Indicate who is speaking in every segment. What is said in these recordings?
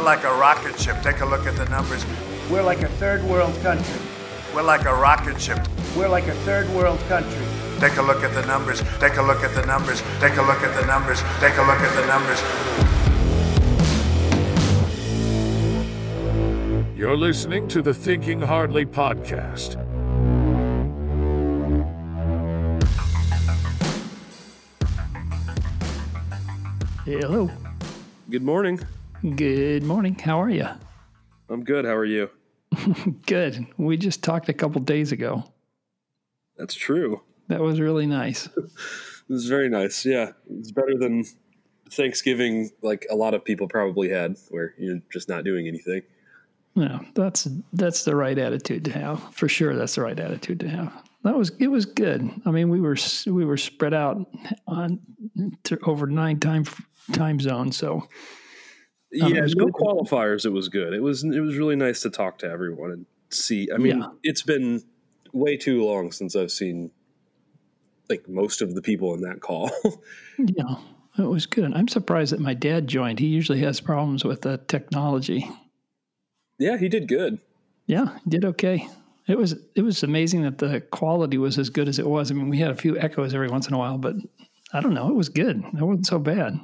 Speaker 1: We're like a rocket ship. Take a look at the numbers.
Speaker 2: We're like a third world country.
Speaker 1: We're like a rocket ship.
Speaker 2: We're like a third world country.
Speaker 1: Take a look at the numbers. Take a look at the numbers. Take a look at the numbers. Take a look at the numbers.
Speaker 3: You're listening to the Thinking Hardly podcast.
Speaker 4: Hello.
Speaker 5: Good morning.
Speaker 4: Good morning. How are you?
Speaker 5: I'm good. How are you?
Speaker 4: Good. We just talked a couple days ago.
Speaker 5: That's true.
Speaker 4: That was really nice.
Speaker 5: It was very nice. Yeah. It's better than Thanksgiving, like a lot of people probably had, where you're just not doing anything.
Speaker 4: No, that's that's the right attitude to have. For sure, that's the right attitude to have. That was it was good. I mean, we were we were spread out on to over nine time time zones, so um,
Speaker 5: yeah, no
Speaker 4: good.
Speaker 5: qualifiers. It was good. It was it was really nice to talk to everyone and see. I mean,
Speaker 4: Yeah.
Speaker 5: it's been way too long since I've seen like most of the people in that call.
Speaker 4: yeah, it was good. I'm surprised that my dad joined. He usually has problems with the technology.
Speaker 5: yeah, he did good.
Speaker 4: Yeah, he did okay. It was it was amazing that the quality was as good as it was. I mean, we had a few echoes every once in a while, but I don't know, it was good. It wasn't so bad.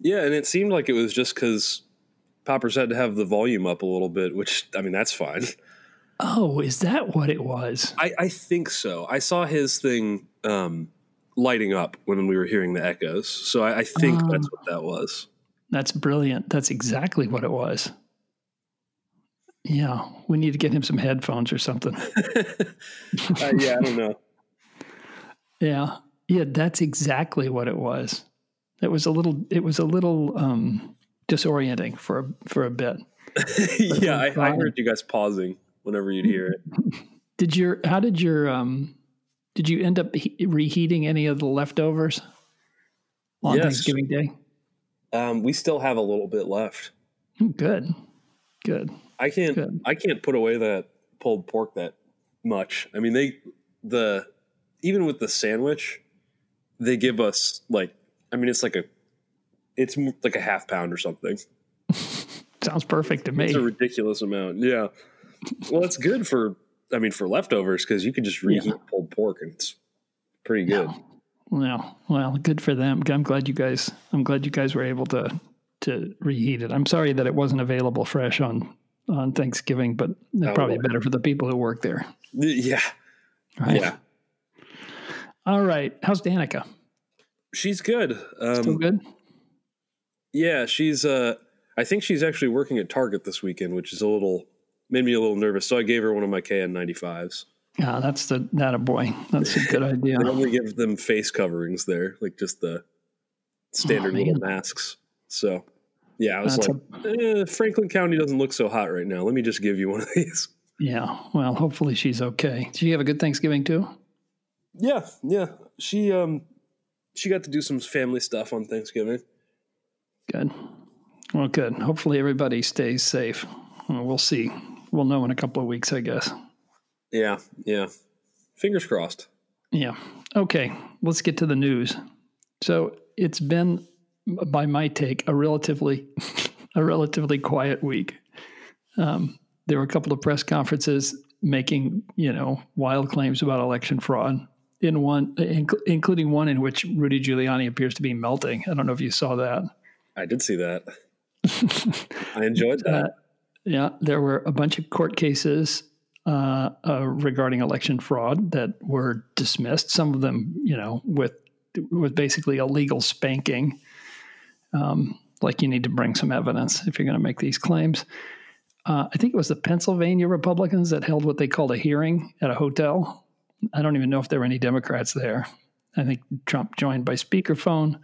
Speaker 5: Yeah, and it seemed like it was just because Poppers had to have the volume up a little bit, which I mean that's fine.
Speaker 4: Oh, is that what it was?
Speaker 5: I, I think so. I saw his thing um, lighting up when we were hearing the echoes, so I, I think
Speaker 4: Oh.
Speaker 5: that's what that was.
Speaker 4: That's brilliant. That's exactly what it was. Yeah, we need to get him some headphones or something.
Speaker 5: Uh, yeah, I don't know.
Speaker 4: Yeah, yeah, that's exactly what it was. It was a little. It was a little um, disorienting for a, for a bit.
Speaker 5: yeah, I, I heard you guys pausing whenever you'd hear it.
Speaker 4: Did your? How did your? Um, did you end up he- reheating any of the leftovers on
Speaker 5: Yes.
Speaker 4: Thanksgiving Day?
Speaker 5: Um, we still have a little bit left.
Speaker 4: Oh, Good, good.
Speaker 5: I can't.
Speaker 4: Good.
Speaker 5: I can't put away that pulled pork that much. I mean, they the even with the sandwich, they give us like. I mean, it's like a. It's like a half pound or something.
Speaker 4: Sounds perfect to me.
Speaker 5: It's a ridiculous amount. Yeah. Well, it's good for, I mean, for leftovers because you can just reheat pulled pork and it's pretty good.
Speaker 4: Well, well, good for them. I'm glad you guys. I'm glad you guys were able to to reheat it. I'm sorry that it wasn't available fresh on on Thanksgiving, but it's
Speaker 5: Oh,
Speaker 4: probably better for the people who work there.
Speaker 5: Yeah.
Speaker 4: Right?
Speaker 5: Yeah.
Speaker 4: All right. How's Danica?
Speaker 5: She's good.
Speaker 4: Still
Speaker 5: Um,
Speaker 4: good?
Speaker 5: yeah. She's, uh, I think she's actually working at Target this weekend, which is a little, made me a little nervous. So I gave her one of my KN95s.
Speaker 4: Yeah, that's the that a boy. That's a good idea.
Speaker 5: They only give them face coverings there, like just the standard
Speaker 4: Oh,
Speaker 5: little masks. So, yeah, I was
Speaker 4: That's
Speaker 5: like, eh, Franklin County doesn't look so hot right now. Let me just give you one of these.
Speaker 4: Yeah. Well, hopefully she's okay. Did you have a good Thanksgiving too?
Speaker 5: Yeah, yeah. She um she got to do some family stuff on Thanksgiving.
Speaker 4: Good. Well, good. Hopefully everybody stays safe. Well, see. We'll know in a couple of weeks, I guess.
Speaker 5: Yeah, yeah. Fingers crossed.
Speaker 4: Yeah. Okay. Let's get to the news. So it's been, by my take, a relatively, a relatively quiet week. Um, there were a couple of press conferences making, you know, wild claims about election fraud. In one, inc- including one in which Rudy Giuliani appears to be melting. I don't know if you saw that.
Speaker 5: I did see that. I enjoyed that.
Speaker 4: Uh, yeah, there were a bunch of court cases uh, uh, regarding election fraud that were dismissed. Some of them, you know, with with basically a legal spanking. Um, like you need to bring some evidence if you're going to make these claims. Uh, I think it was the Pennsylvania Republicans that held what they called a hearing at a hotel. I don't even know if there were any Democrats there. I think Trump joined by speakerphone.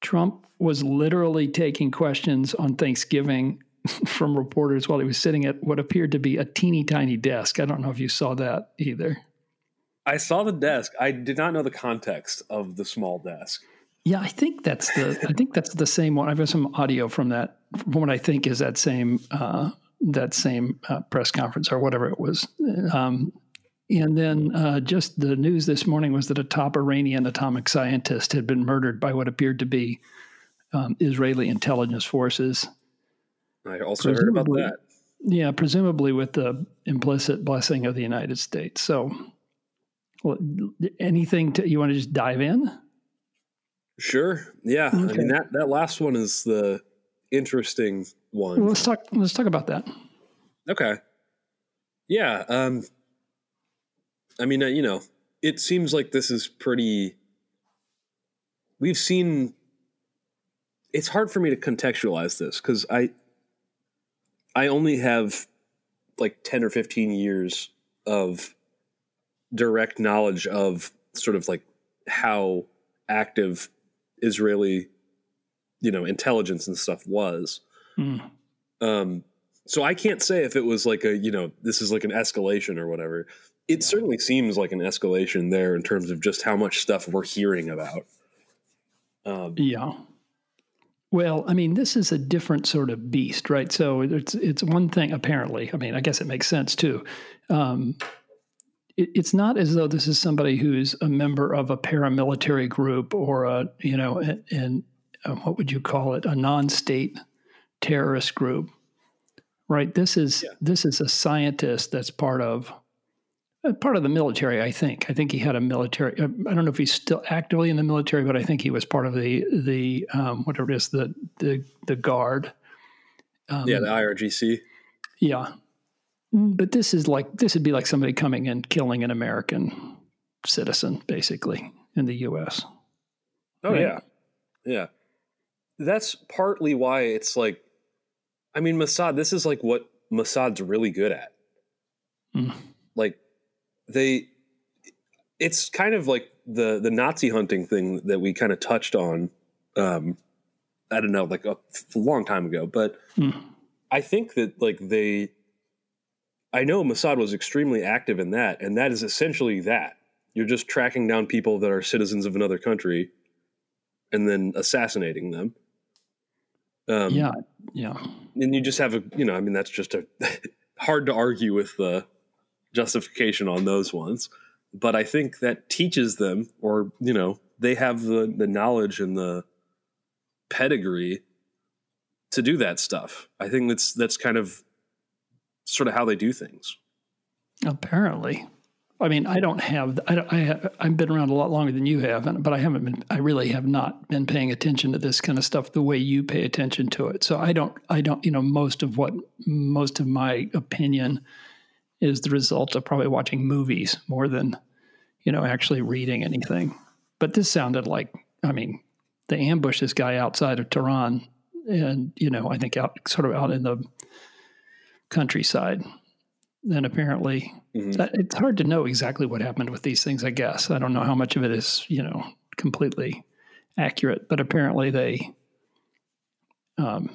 Speaker 4: Trump was literally taking questions on Thanksgiving from reporters while he was sitting at what appeared to be a teeny tiny desk. I don't know if you saw that either.
Speaker 5: I saw the desk. I did not know the context of the small desk.
Speaker 4: Yeah, I think that's the I think that's the same one. I've got some audio from that from what I think is that same uh, that same uh, press conference or whatever it was. Um, and then uh, just the news this morning was that a top Iranian atomic scientist had been murdered by what appeared to be um, Israeli intelligence forces.
Speaker 5: I also heard about that.
Speaker 4: Yeah, presumably with the implicit blessing of the United States. So, well, anything to, you want to just dive in?
Speaker 5: Sure. Yeah. I mean that that last one is the interesting one.
Speaker 4: Well, let's talk. Let's talk about that.
Speaker 5: Okay. Yeah. Um, I mean, uh, you know, it seems like this is pretty. We've seen. It's hard for me to contextualize this because I. I only have like ten or fifteen years of direct knowledge of sort of like how active Israeli, you know, intelligence and stuff was.
Speaker 4: Hmm.
Speaker 5: Um, so I can't say if it was like a, you know, this is like an escalation or whatever. It certainly seems like an escalation there in terms of just how much stuff we're hearing about. Um,
Speaker 4: Yeah. Well, I mean, this is a different sort of beast, right? So it's it's one thing apparently. I mean, I guess it makes sense too. Um, it, it's not as though this is somebody who's a member of a paramilitary group or a you know, and, what would you call it, a non-state terrorist group, right? This is this is a scientist that's part of part of the military. I think. I think he had a military. uh, I don't know if he's still actively in the military, but I think he was part of the the um, whatever it is the the the guard. Um,
Speaker 5: yeah, the IRGC.
Speaker 4: yeah. But this is like this would be like somebody coming and killing an American citizen, basically in the U.S.
Speaker 5: Oh
Speaker 4: Right.
Speaker 5: yeah, yeah. That's partly why it's like, I mean, Mossad. This is like what Mossad's really good at.
Speaker 4: Mm.
Speaker 5: Like, they, it's kind of like the the Nazi hunting thing that we kind of touched on. Um, I don't know, like a, a long time ago, but
Speaker 4: Mm.
Speaker 5: I think that like they, I know Mossad was extremely active in that, and that is essentially that. You're just tracking down people that are citizens of another country and then assassinating them. Um,
Speaker 4: yeah, yeah.
Speaker 5: And you just have a, you know, I mean, that's just a hard to argue with the justification on those ones. But I think that teaches them, or, you know, they have the, the knowledge and the pedigree to do that stuff. I think that's, that's kind of sort of how they do things.
Speaker 4: Apparently, I mean, I don't have. I, don't- I have, I've been around a lot longer than you have, but I haven't been. I really have not been paying attention to this kind of stuff the way you pay attention to it. So I don't. I don't. You know, most of what most of my opinion is the result of probably watching movies more than you know actually reading anything. But this sounded like. I mean, they ambushed this guy outside of Tehran, and you know, I think out sort of out in the countryside. And apparently,
Speaker 5: Mhm.
Speaker 4: it's hard to know exactly what happened with these things. I guess I don't know how much of it is you know completely accurate, but apparently they, um,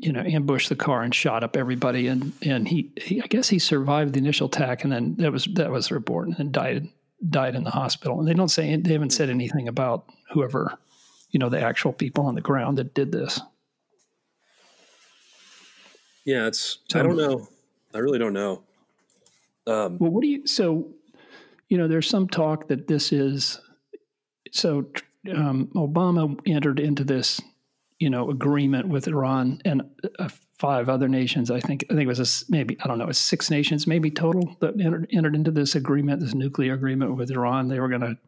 Speaker 4: you know, ambushed the car and shot up everybody, and and he, he I guess he survived the initial attack, and then that was that was the report, and died died in the hospital. And they don't say they haven't said anything about whoever, you know, the actual people on the ground that did this.
Speaker 5: Yeah, it's,
Speaker 4: So-
Speaker 5: I don't know. I really don't know. Um,
Speaker 4: Well, what do you? So, you know, there's some talk that this is. So, um, Obama entered into this, you know, agreement with Iran and uh, five other nations. I think. I think it was a maybe I don't know. It's six nations, maybe total that entered, entered into this agreement, this nuclear agreement with Iran. They were going to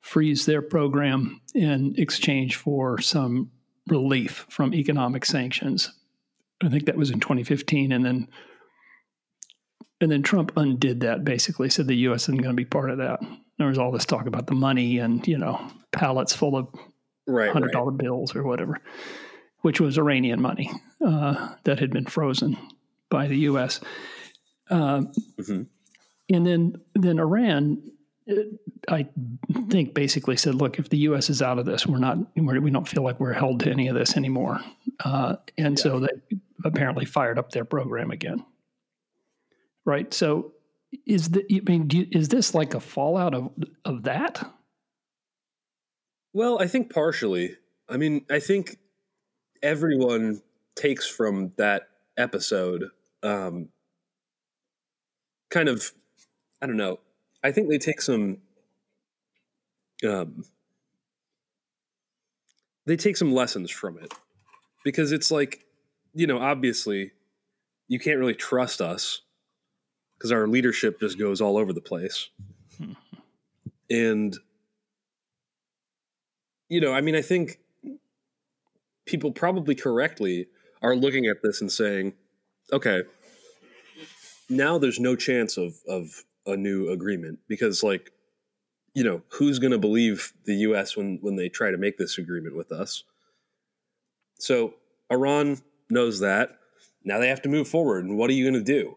Speaker 4: freeze their program in exchange for some relief from economic sanctions. I think that was in 2015, and then and then Trump undid that basically, said the U.S. isn't going to be part of that. There was all this talk about the money and, you know, pallets full of
Speaker 5: right,
Speaker 4: $100
Speaker 5: right.
Speaker 4: bills or whatever, which was Iranian money uh, that had been frozen by the U.S. Uh,
Speaker 5: Mhm.
Speaker 4: And then, then Iran, uh, I think, basically said, look, if the U.S. is out of this, we're not, we're, we don't feel like we're held to any of this anymore. Uh, and so they apparently fired up their program again. Right. So, is the I mean, do you, is this like a fallout of of that?
Speaker 5: Well, I think partially. I mean, I think everyone takes from that episode um, kind of, I don't know. I think they take some, um, they take some lessons from it because it's like you know, obviously, you can't really trust us because our leadership just goes all over the place. and, you know, I mean, I think people probably correctly are looking at this and saying, okay, now there's no chance of, of a new agreement because, like, you know, who's going to believe the U.S. when when they try to make this agreement with us? So Iran knows that. Now they have to move forward, and what are you going to do?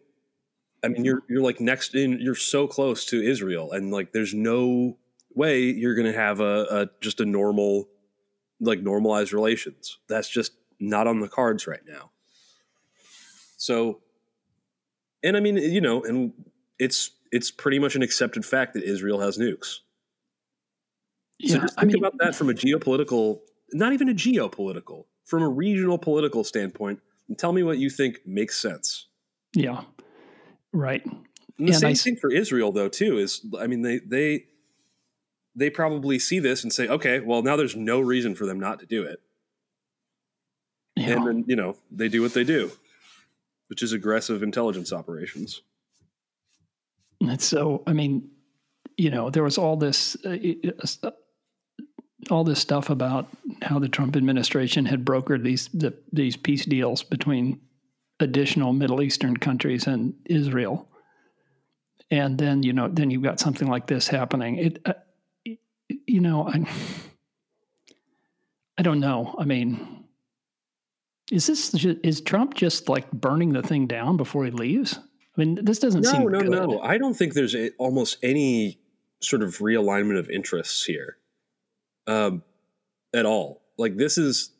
Speaker 5: I mean, you're you're like next in. You're so close to Israel, and like, there's no way you're going to have a, a just a normal, like normalized relations. That's just not on the cards right now. So, and I mean, you know, and it's it's pretty much an accepted fact that Israel has nukes. So
Speaker 4: Yeah,
Speaker 5: just
Speaker 4: I
Speaker 5: think
Speaker 4: mean,
Speaker 5: about that from a geopolitical, not even a geopolitical, from a regional political standpoint, and tell me what you think makes sense.
Speaker 4: yeah, right.
Speaker 5: And the
Speaker 4: And
Speaker 5: same
Speaker 4: I
Speaker 5: thing for Israel, though, too. Is I mean, they they they probably see this and say, okay, well, now there's no reason for them not to do it,
Speaker 4: Yeah.
Speaker 5: and then you know they do what they do, which is aggressive intelligence operations.
Speaker 4: And so, I mean, you know, there was all this, uh, uh, all this stuff about how the Trump administration had brokered these the, these peace deals between additional Middle Eastern countries and Israel, and then you know, then you've got something like this happening. It, uh, you know, I, I don't know. I mean, is this is Trump just like burning the thing down before he leaves? I mean, this doesn't
Speaker 5: No,
Speaker 4: seem
Speaker 5: no,
Speaker 4: good.
Speaker 5: no. I don't think there's a, almost any sort of realignment of interests here um, at all. Like this is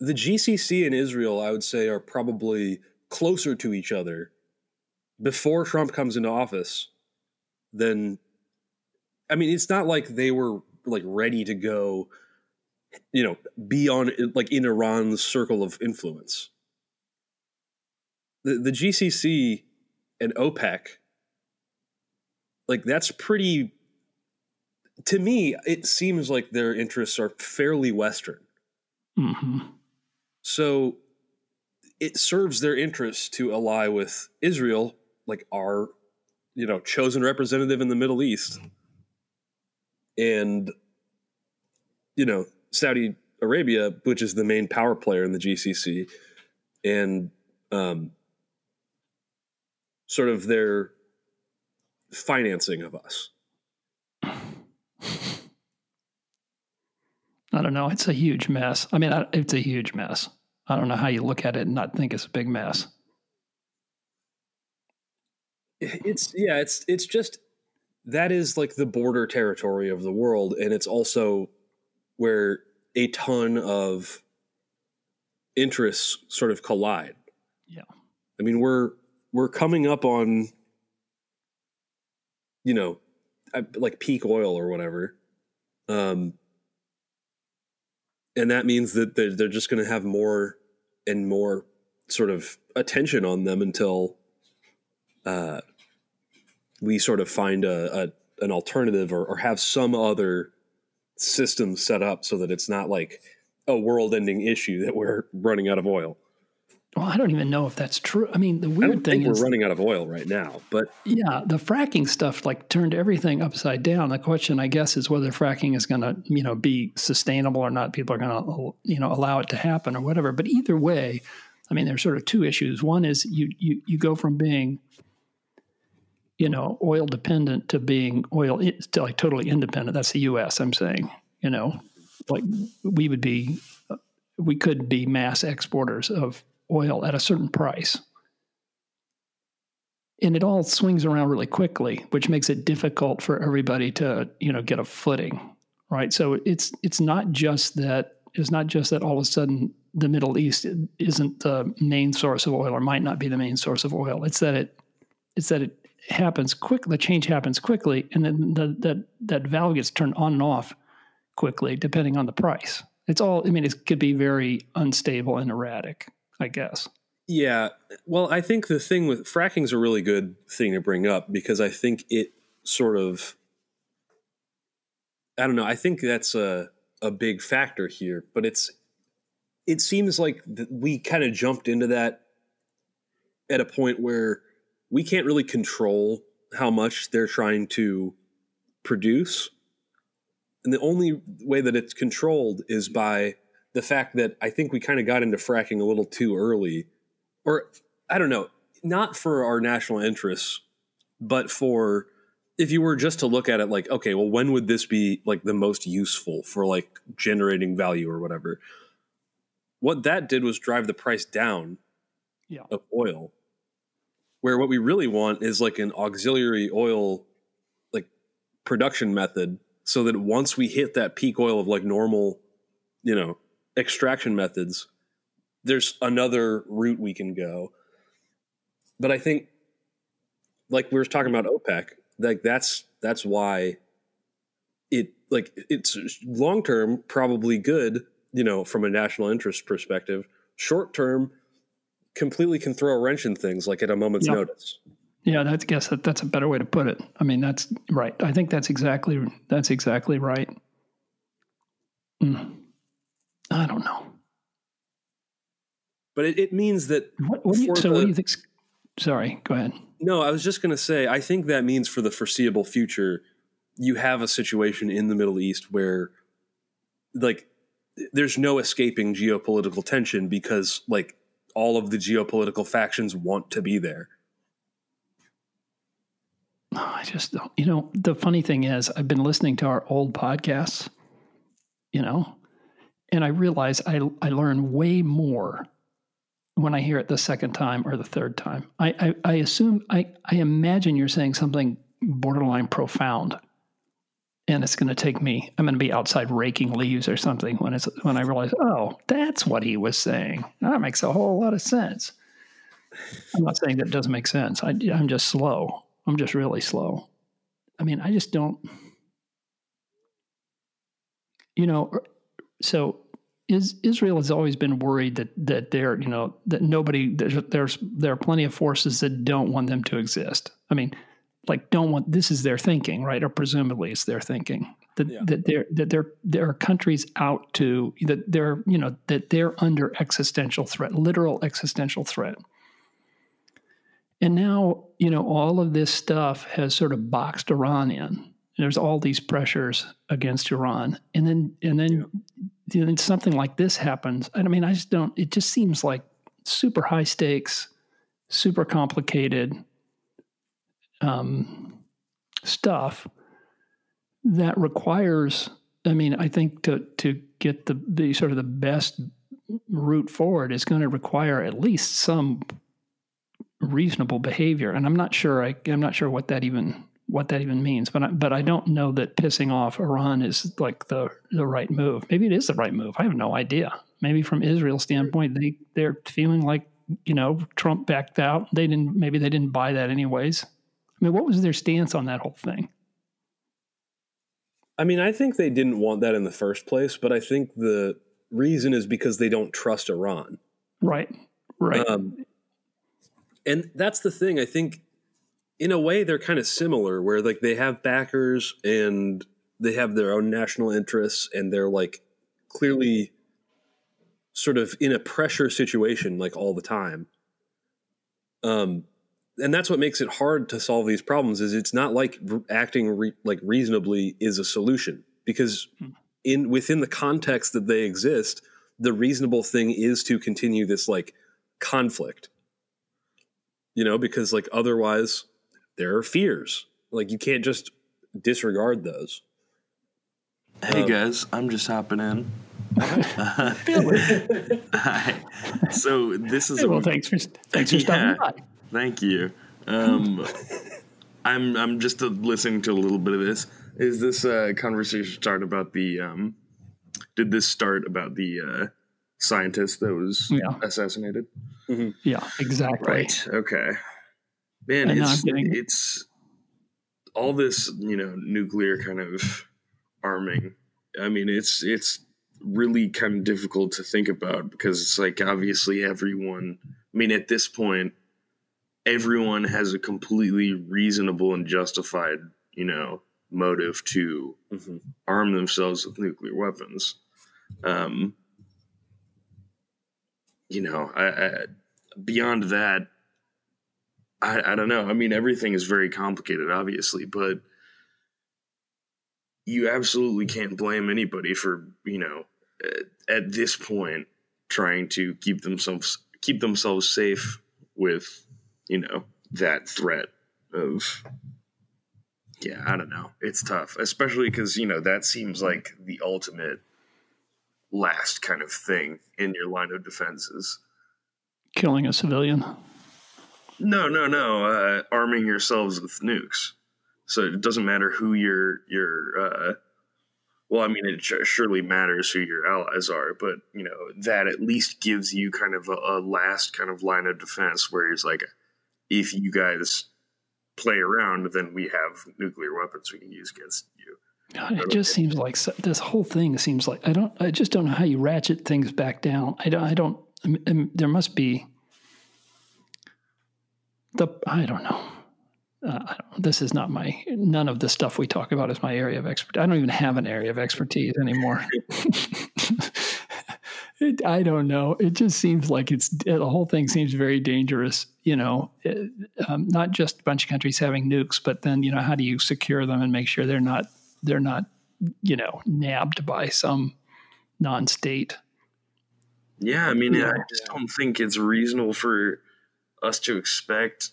Speaker 5: the GCC and Israel. I would say are probably closer to each other before Trump comes into office than. I mean, it's not like they were like ready to go. You know, be on like in Iran's circle of influence. The the GCC and OPEC, like that's pretty. To me, it seems like their interests are fairly Western.
Speaker 4: hmm
Speaker 5: So it serves their interests to ally with Israel, like our, you know, chosen representative in the Middle East, and you know Saudi Arabia, which is the main power player in the GCC, and um, sort of their financing of us.
Speaker 4: I don't know. It's a huge mess. I mean, I, it's a huge mess. I don't know how you look at it and not think it's a big mess.
Speaker 5: it's yeah it's it's just that is like the border territory of the world and it's also where a ton of interests sort of collide
Speaker 4: Yeah.
Speaker 5: i mean we're we're coming up on you know like peak oil or whatever um and that means that they're, they're just going to have more and more sort of attention on them until uh, we sort of find a, a an alternative or, or have some other system set up so that it's not like a world-ending issue that we're running out of oil.
Speaker 4: Well, I don't even know if that's true. I mean, the weird thing
Speaker 5: think
Speaker 4: is,
Speaker 5: we're running out of oil right now, but
Speaker 4: yeah, the fracking stuff like turned everything upside down. The question, I guess, is whether fracking is going to, you know, be sustainable or not. People are going to, you know, allow it to happen or whatever. But either way, I mean, there's sort of two issues. One is you you you go from being you know, oil dependent to being oil to like totally independent. That's the U.S. I'm saying, you know, like we would be, we could be mass exporters of oil at a certain price. And it all swings around really quickly, which makes it difficult for everybody to, you know, get a footing, right? So it's it's not just that it's not just that all of a sudden the Middle East isn't the main source of oil or might not be the main source of oil. It's that it it's that it happens quick. The change happens quickly, and then the, that that valve gets turned on and off quickly, depending on the price. It's all. I mean, it could be very unstable and erratic. I guess.
Speaker 5: yeah. Well, I think the thing with fracking's a really good thing to bring up because I think it sort of I don't know, I think that's a a big factor here, but it's it seems like we kind of jumped into that at a point where we can't really control how much they're trying to produce. And the only way that it's controlled is by the fact that I think we kind of got into fracking a little too early. Or, I don't know, not for our national interests, but for if you were just to look at it like, okay, well, when would this be like the most useful for like generating value or whatever? What that did was drive the price down
Speaker 4: Yeah.
Speaker 5: of oil. Where what we really want is like an auxiliary oil like production method so that once we hit that peak oil of like normal, you know, extraction methods, there's another route we can go. But I think like we were talking about OPEC, like that's that's why it like it's long term probably good, you know, from a national interest perspective. Short term completely can throw a wrench in things like at a moment's
Speaker 4: Yeah.
Speaker 5: notice.
Speaker 4: Yeah, that's I guess that, that's a better way to put it. I mean, that's right. I think that's exactly that's exactly right. Mm. I don't know.
Speaker 5: But it, it means that
Speaker 4: What, what do you, so what do you think? Sorry, go ahead.
Speaker 5: No, I was just going to say, I think that means for the foreseeable future, you have a situation in the Middle East where, like, there's no escaping geopolitical tension because, like, all of the geopolitical factions want to be there.
Speaker 4: I just don't. You know, the funny thing is, I've been listening to our old podcasts, you know, and I realize I I learn way more when I hear it the second time or the third time. I I, I assume I I imagine you're saying something borderline profound, and it's going to take me. I'm going to be outside raking leaves or something when it's when I realize, oh, that's what he was saying. That makes a whole lot of sense. I'm not saying that doesn't make sense. I, I'm just slow. I'm just really slow. I mean, I just don't. You know, er, so is Israel has always been worried that that they're you know that nobody there's there's there are plenty of forces that don't want them to exist. I mean, like don't want this is their thinking, right? Or presumably it's their thinking that
Speaker 5: Yeah.
Speaker 4: that there that there there are countries out to that they're you know that they're under existential threat, literal existential threat. And now, you know, all of this stuff has sort of boxed Iran in. There's all these pressures against Iran. And then and then, then something like this happens. And I mean, I just don't it just seems like super high stakes, super complicated um, stuff that requires I mean, I think to to get the, the sort of the best route forward is going to require at least some reasonable behavior. And i'm not sure I, i'm not sure what that even what that even means but I, but i don't know that pissing off iran is like the the right move. Maybe it is the right move. I have no idea. Maybe from israel's standpoint they they're feeling like you know trump backed out. They didn't maybe they didn't buy that anyways mean what was their stance on that whole thing
Speaker 5: I mean, I think they didn't want that in the first place, but I think the reason is because they don't trust Iran.
Speaker 4: right right
Speaker 5: Um, and that's the thing. I think, in a way, they're kind of similar, where like they have backers and they have their own national interests, and they're like clearly sort of in a pressure situation like all the time. Um, and that's what makes it hard to solve these problems. Is it's not like acting re- like reasonably is a solution because in within the context that they exist, the reasonable thing is to continue this like conflict you know because like otherwise there are fears like you can't just disregard those
Speaker 6: Hey
Speaker 5: Um,
Speaker 6: guys, I'm just hopping in. Hi. So this is
Speaker 4: Hey,
Speaker 6: a,
Speaker 4: well thanks for thanks for stopping
Speaker 6: Yeah.
Speaker 4: by
Speaker 6: Thank you. Um, I'm I'm just uh, listening to a little bit of this. Is this uh, conversation start about the? Um, did this start about the uh, scientist that was
Speaker 4: Yeah.
Speaker 6: assassinated?
Speaker 4: yeah exactly
Speaker 6: Right. Okay. Man,
Speaker 4: I know,
Speaker 6: it's
Speaker 4: getting-
Speaker 6: it's all this you know nuclear kind of arming. I mean, it's it's really kind of difficult to think about because it's like obviously everyone. I mean, at this point, everyone has a completely reasonable and justified you know motive to
Speaker 5: Mhm.
Speaker 6: arm themselves with nuclear weapons. Um, you know, I, I, beyond that, I, I don't know. I mean, everything is very complicated, obviously, but you absolutely can't blame anybody for you know at this point trying to keep themselves keep themselves safe with you know that threat of yeah i don't know. It's tough especially because you know that seems like the ultimate last kind of thing in your line of defenses.
Speaker 4: Killing a civilian.
Speaker 6: no no no uh, arming yourselves with nukes. So it doesn't matter who your your uh, well i mean it surely matters who your allies are but you know that at least gives you kind of a, a last kind of line of defense where it's like if you guys play around then we have nuclear weapons we can use against you
Speaker 4: it just seems like this whole thing seems like I don't. I just don't know how you ratchet things back down. I don't. I don't. I mean, there must be the. I don't know. Uh, I don't, this is not my. None of the stuff we talk about is my area of expertise. I don't even have an area of expertise anymore. it, I don't know. It just seems like it's the whole thing seems very dangerous. You know, it, um, not just a bunch of countries having nukes, but then you know how do you secure them and make sure they're not they're not you know nabbed by some non-state
Speaker 6: yeah i mean
Speaker 4: Yeah.
Speaker 6: i just don't think it's reasonable for us to expect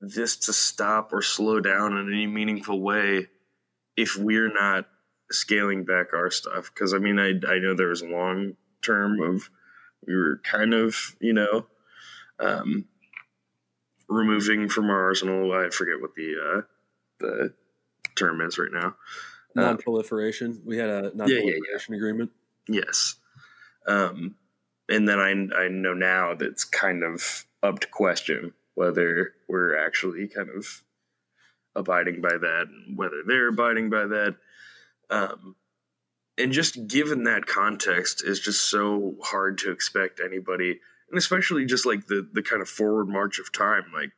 Speaker 6: this to stop or slow down in any meaningful way if we're not scaling back our stuff because i mean i, I know there was a long term of we were kind of you know um, removing from our arsenal i forget what the uh, the term is right now Uh,
Speaker 5: Non-proliferation. We had a
Speaker 6: yeah, yeah.
Speaker 5: non-proliferation agreement.
Speaker 6: Yes. Um, and then I, I know now that's kind of up to question whether we're actually kind of abiding by that and whether they're abiding by that. Um, and just given that context is just so hard to expect anybody, and especially just like the, the kind of forward march of time, like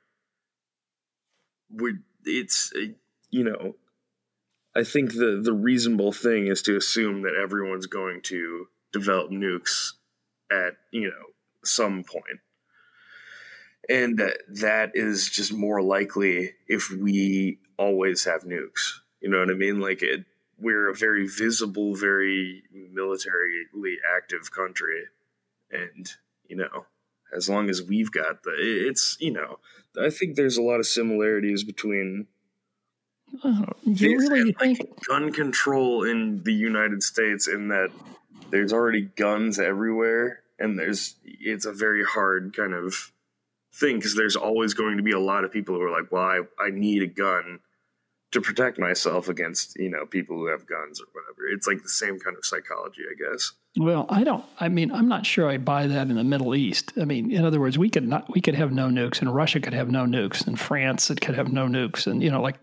Speaker 6: we it's, you know, I think the the reasonable thing is to assume that everyone's going to develop nukes at you know some point, and that is just more likely if we always have nukes. You know what I mean? Like it, we're a very visible, very militarily active country, and you know, as long as we've got the, it's you know, I think there's a lot of similarities between
Speaker 4: you really
Speaker 6: and, like, gun control in the United States in that there's already guns everywhere and there's it's a very hard kind of thing because there's always going to be a lot of people who are like well I, I need a gun to protect myself against you know people who have guns or whatever. It's like the same kind of psychology i guess.
Speaker 4: Well i don't i mean i'm not sure i buy that in the middle east. I mean in other words we could not we could have no nukes and russia could have no nukes and france it could have no nukes and you know like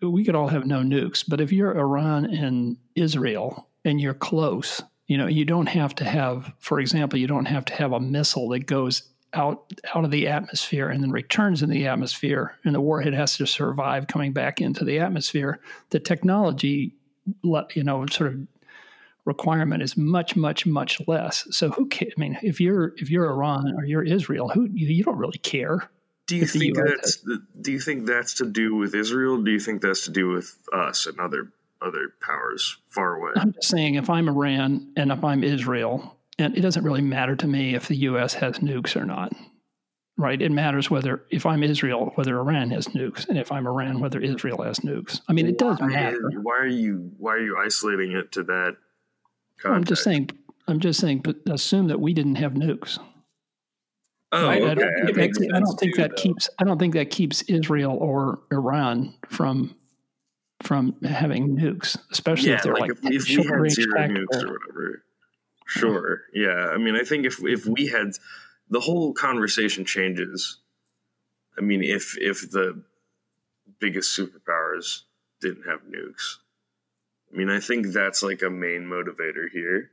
Speaker 4: we could all have no nukes. But if you're iran and israel and you're close you know you don't have to have for example you don't have to have a missile that goes out out of the atmosphere and then returns in the atmosphere and the warhead has to survive coming back into the atmosphere the technology you know sort of requirement is much much much less. So who ca- i mean if you're if you're iran or you're israel who you, you don't really care
Speaker 6: do you think that's do you think that's to do with israel? Do you think that's to do with us and other other powers far away?
Speaker 4: I'm just saying if i'm iran and if i'm israel and it doesn't really matter to me if the us has nukes or not right it matters whether if i'm israel whether iran has nukes and if i'm iran whether israel has nukes i mean it does
Speaker 6: why,
Speaker 4: matter
Speaker 6: why are you why are you isolating it to that context?
Speaker 4: i'm just saying i'm just saying but assume that we didn't have nukes
Speaker 6: oh
Speaker 4: Right?
Speaker 6: okay.
Speaker 4: I don't think,
Speaker 5: makes
Speaker 4: that, I don't think
Speaker 5: too,
Speaker 4: that
Speaker 5: though.
Speaker 4: keeps. I don't think that keeps Israel or Iran from from having nukes, especially
Speaker 6: yeah,
Speaker 4: if they're
Speaker 6: like,
Speaker 4: like,
Speaker 6: if, if we
Speaker 4: short
Speaker 6: had
Speaker 4: range tactical.
Speaker 6: nukes or whatever. Sure. Yeah. I mean, I think if if we had the whole conversation changes. I mean, if if the biggest superpowers didn't have nukes, I mean, I think that's like a main motivator here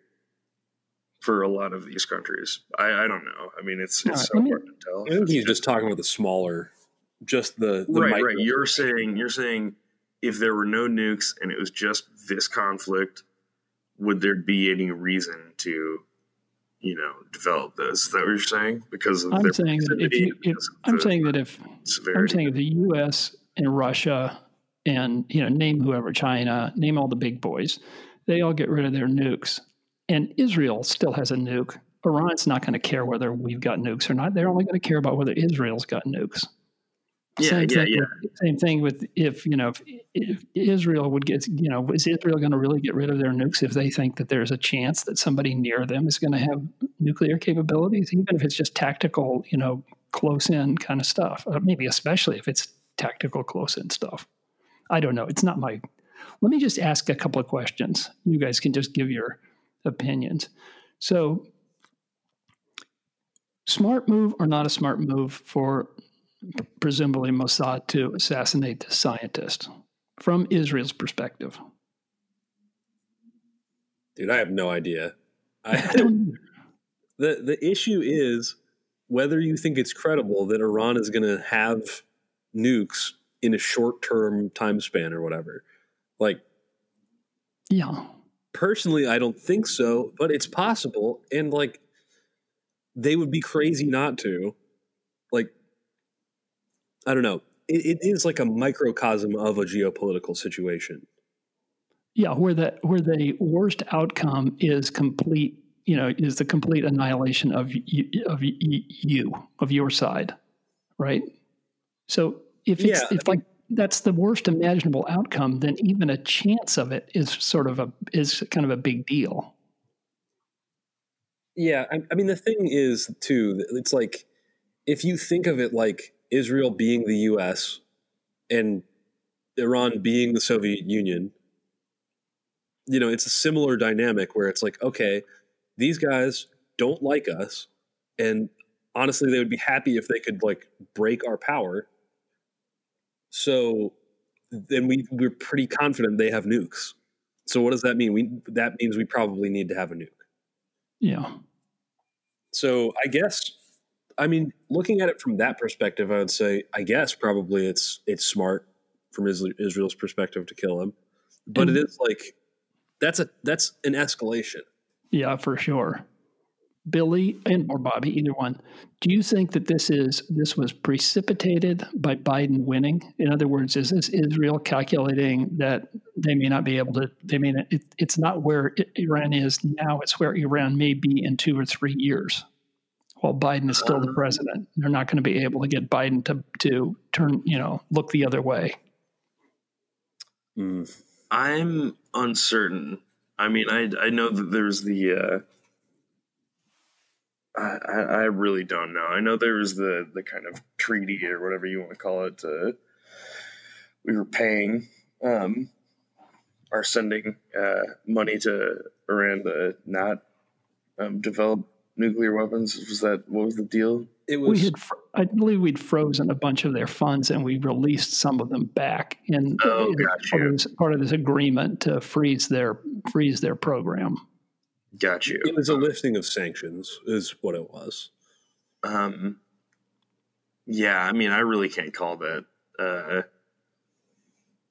Speaker 6: for a lot of these countries. I, I don't know. I mean, it's it's
Speaker 4: right,
Speaker 6: so
Speaker 4: let me-
Speaker 6: hard to tell.
Speaker 5: I think he's just talking about the smaller, just the, the
Speaker 6: right,
Speaker 5: micro-
Speaker 6: right. You're saying you're saying if there were no nukes and it was just this conflict, would there be any reason to, you know, develop this? Is that what you're saying? Because of
Speaker 4: I'm saying that if you, if, I'm saying that if
Speaker 6: severity?
Speaker 4: I'm saying if the U.S. and Russia and you know name whoever China, name all the big boys, they all get rid of their nukes, and Israel still has a nuke. Iran's not going to care whether we've got nukes or not. They're only going to care about whether Israel's got nukes.
Speaker 6: Yeah,
Speaker 4: same
Speaker 6: yeah,
Speaker 4: thing
Speaker 6: yeah.
Speaker 4: With, same thing with if you know if, if Israel would get you know is Israel going to really get rid of their nukes if they think that there's a chance that somebody near them is going to have nuclear capabilities, even if it's just tactical, you know, close in kind of stuff. Uh, maybe especially if it's tactical close in stuff. I don't know. It's not my. Let me just ask a couple of questions. You guys can just give your opinions. So, smart move or not a smart move for presumably Mossad to assassinate the scientist from Israel's perspective?
Speaker 5: Dude, I have no idea. I, the the issue is whether you think it's credible that Iran is going to have nukes in a short term time span or whatever. Like
Speaker 4: Yeah.
Speaker 5: personally, I don't think so, but it's possible, and like they would be crazy not to. I don't know. It, it is like a microcosm of a geopolitical situation.
Speaker 4: Yeah, where the where the worst outcome is complete, you know, is the complete annihilation of you, of you of your side, right? So if it's
Speaker 5: Yeah,
Speaker 4: if like that's the worst imaginable outcome, then even a chance of it is sort of a is kind of a big deal.
Speaker 5: Yeah, I, I mean the thing is too. It's like if you think of it like Israel being the U.S. and Iran being the Soviet Union, you know, it's a similar dynamic where it's like, okay, these guys don't like us, and honestly, they would be happy if they could like break our power. So then we we're pretty confident they have nukes. So what does that mean? We that means we probably need to have a nuke.
Speaker 4: Yeah.
Speaker 5: So I guess, I mean, looking at it from that perspective, I would say, I guess probably it's it's smart from Israel's perspective to kill him, but
Speaker 4: And-
Speaker 5: it is like that's a that's an escalation.
Speaker 4: Yeah, for sure. Billy and or Bobby, either one. Do you think that this is this was precipitated by Biden winning? In other words, is this Israel calculating that they may not be able to? They may not. It, it's not where Iran is now. It's where Iran may be in two or three years. While Biden is still the president, they're not going to be able to get Biden to to turn you know look the other way.
Speaker 6: I'm uncertain. I mean, I I know that there's the. Uh, I I I really don't know. I know there was the the kind of treaty or whatever you want to call it. Uh, we were paying, um, are sending uh, money to Iran to not um, develop nuclear weapons. Was that what was the deal?
Speaker 5: It
Speaker 4: we had, fr- I believe we'd frozen a bunch of their funds and we released some of them back. in,
Speaker 6: Oh,
Speaker 4: it part, of this, part of this agreement to freeze their freeze their program.
Speaker 6: Got you.
Speaker 5: it was a lifting of sanctions, is what it was.
Speaker 6: Um, yeah, I mean, I really can't call that. Uh,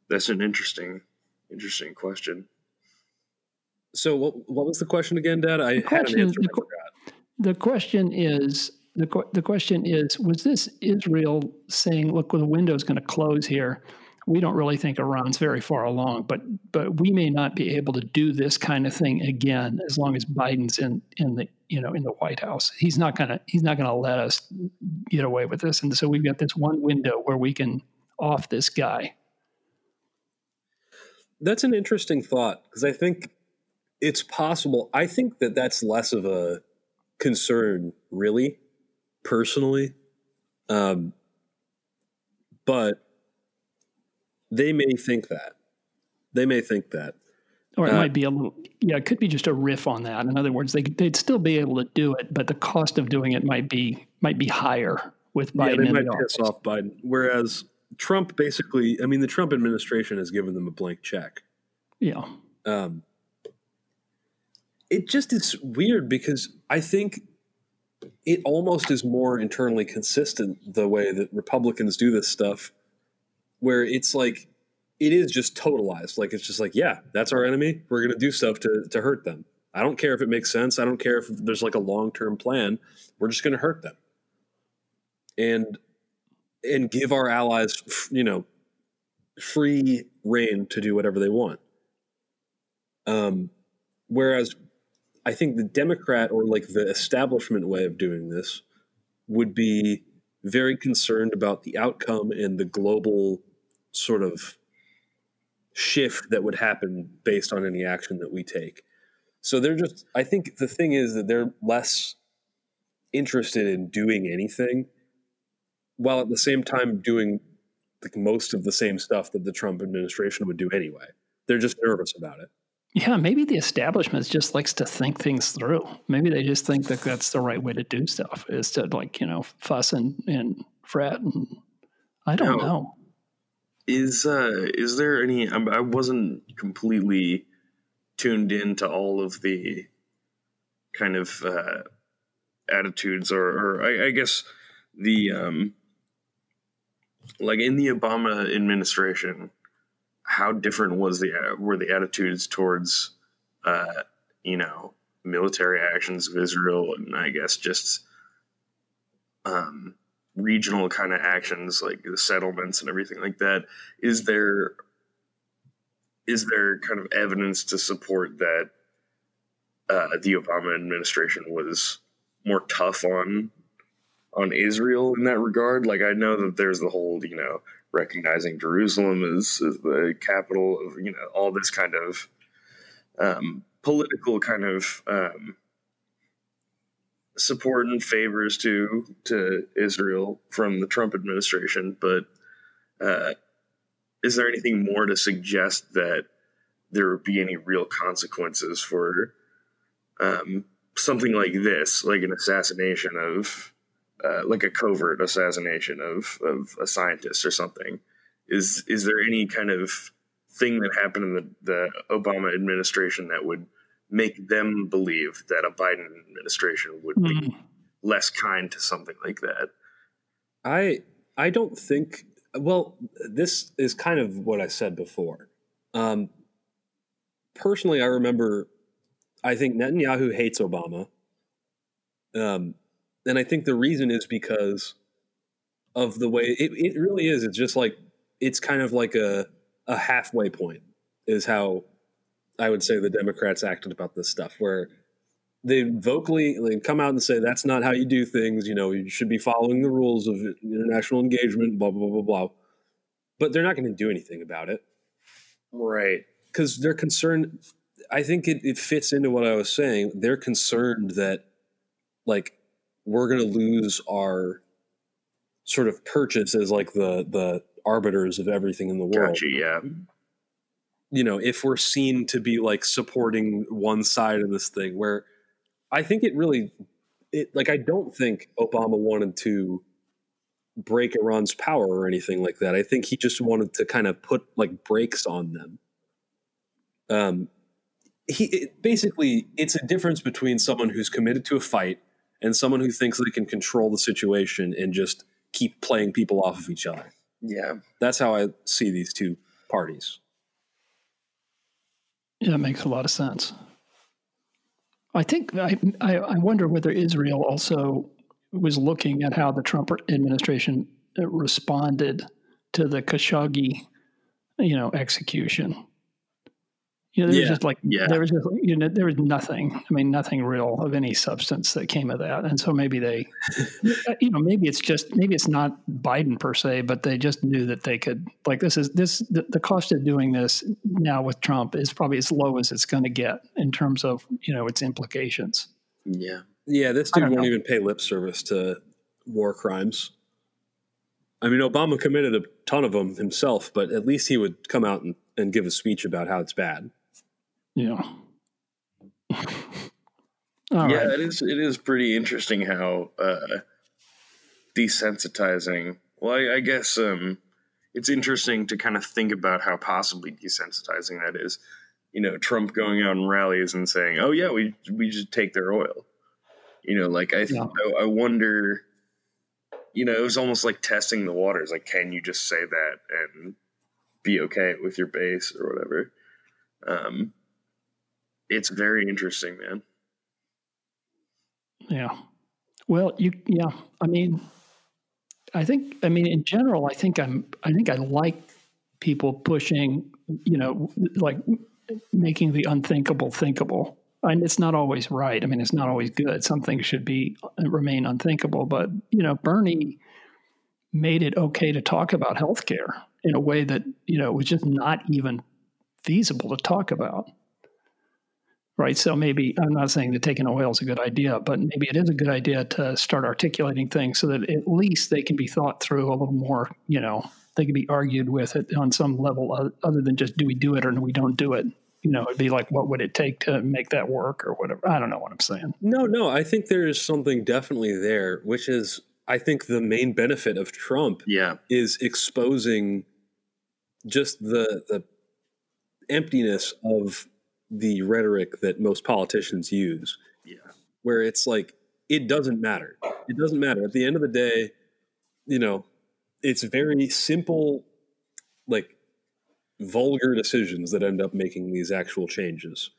Speaker 6: that's an interesting, interesting question.
Speaker 5: So what what was the question again, Dad? I had an answer.
Speaker 4: the
Speaker 5: I forgot.
Speaker 4: The question is the the question is was this Israel saying, "Look, the window's going to close here. We don't really think Iran's very far along, but but we may not be able to do this kind of thing again as long as Biden's in in the you know in the White House. He's not gonna he's not gonna let us get away with this, and so we've got this one window where we can off this guy.
Speaker 5: That's an interesting thought because I think it's possible. I think that that's less of a concern, really, personally. Um, but they may think that. They may think that.
Speaker 4: Or it
Speaker 5: Uh,
Speaker 4: might be a little, yeah, it could be just a riff on that. In other words, they they'd still be able to do it, but the cost of doing it might be might be higher with Biden.
Speaker 5: yeah, they might
Speaker 4: the
Speaker 5: piss off Biden. Whereas Trump basically, I mean, the Trump administration has given them a blank check.
Speaker 4: Yeah,
Speaker 5: um, it just is weird because I think it almost is more internally consistent the way that Republicans do this stuff, where it's like it is just totalized. Like it's just like, yeah, that's our enemy. We're gonna do stuff to to hurt them. I don't care if it makes sense. I don't care if there's like a long term plan. We're just gonna hurt them, and and give our allies, you know, free reign to do whatever they want. Um, whereas I think the Democrat or like the establishment way of doing this would be very concerned about the outcome and the global sort of shift that would happen based on any action that we take. So they're just, I think the thing is that they're less interested in doing anything while at the same time doing like most of the same stuff that the Trump administration would do anyway. They're just nervous about it.
Speaker 4: Yeah, maybe the establishment just likes to think things through. Maybe they just think that that's the right way to do stuff is to like you know fuss and, and fret and I don't
Speaker 6: No.
Speaker 4: know.
Speaker 6: Is uh is there any? I wasn't completely tuned into all of the kind of uh, attitudes, or, or I, I guess the um like in the Obama administration, how different was the were the attitudes towards uh you know military actions of Israel, and I guess just um regional kind of actions like the settlements and everything like that? Is there is there kind of evidence to support that uh, the Obama administration was more tough on on Israel in that regard? Like I know that there's the whole you know recognizing Jerusalem as, as the capital of you know all this kind of um, political kind of um, support and favors to to Israel from the Trump administration, but uh, is there anything more to suggest that there would be any real consequences for um, something like this, like an assassination of, uh, like a covert assassination of of a scientist or something? Is is there any kind of thing that happened in the, the Obama administration that would make them believe that a Biden administration would be
Speaker 4: Mm.
Speaker 6: less kind to something like that.
Speaker 5: I I don't think. Well, this is kind of what I said before. Um, personally, I remember. I think Netanyahu hates Obama, um, and I think the reason is because of the way it, it really is. It's just like it's kind of like a a halfway point is how I would say the Democrats acted about this stuff, where they vocally come out and say that's not how you do things. You know, you should be following the rules of international engagement. Blah blah blah blah blah. But they're not going to do anything about it
Speaker 6: Right.
Speaker 5: because they're concerned. I think it, it fits into what I was saying. They're concerned that like we're going to lose our sort of purchase as like the the arbiters of everything in the world
Speaker 6: Gotcha. Yeah.
Speaker 5: you know, if we're seen to be like supporting one side of this thing, where I think it really, it like I don't think Obama wanted to break Iran's power or anything like that. I think he just wanted to kind of put like brakes on them. Um, he it, basically it's a difference between someone who's committed to a fight and someone who thinks they can control the situation and just keep playing people off of each other.
Speaker 6: Yeah.
Speaker 5: That's how I see these two parties.
Speaker 4: Yeah, it makes a lot of sense. I think I, I I wonder whether Israel also was looking at how the Trump administration uh, responded to the Khashoggi, you know, execution. You know, there
Speaker 5: Yeah,
Speaker 4: was just like
Speaker 6: yeah.
Speaker 4: there was just you know there was nothing. I mean, nothing real of any substance that came of that, and so maybe they, you know, maybe it's just maybe it's not Biden per se, but they just knew that they could like this is this the, the cost of doing this now with Trump is probably as low as it's going to get in terms of you know its implications.
Speaker 6: Yeah.
Speaker 5: Yeah, this dude won't
Speaker 4: know.
Speaker 5: even pay lip service to war crimes. I mean, Obama committed a ton of them himself, but at least he would come out and, and give a speech about how it's bad.
Speaker 4: All
Speaker 6: yeah,
Speaker 4: right.
Speaker 6: it is. It is pretty interesting how uh, desensitizing. Well, I, I guess um, it's interesting to kind of think about how possibly desensitizing that is. You know, Trump going out in rallies and saying, "Oh yeah, we we just take their oil." You know, like I th-
Speaker 4: Yeah.
Speaker 6: I, I wonder. You know, it was almost like testing the waters. Like, can you just say that and be okay with your base or whatever. Um, it's very interesting, man.
Speaker 4: Yeah. Well, you yeah. I mean, I think I mean in general, I think I'm I think I like people pushing, you know, like making the unthinkable thinkable. And it's not always right. I mean, it's not always good. Some things should be uh, remain unthinkable. But you know, Bernie made it okay to talk about healthcare in a way that you know was just not even feasible to talk about right? So maybe I'm not saying that taking oil is a good idea, but maybe it is a good idea to start articulating things so that at least they can be thought through a little more. You know, they can be argued with it on some level other than just do we do it or we don't do it. You know, it'd be like, what would it take to make that work or whatever? I don't know what I'm saying.
Speaker 5: No, no, I think there is something definitely there, which is I think the main benefit of Trump
Speaker 6: yeah.
Speaker 5: is exposing just the the emptiness of the rhetoric that most politicians use.
Speaker 6: Yeah.
Speaker 5: Where it's like, it doesn't matter. It doesn't matter. At the end of the day, you know, it's very simple, like vulgar decisions that end up making these actual changes.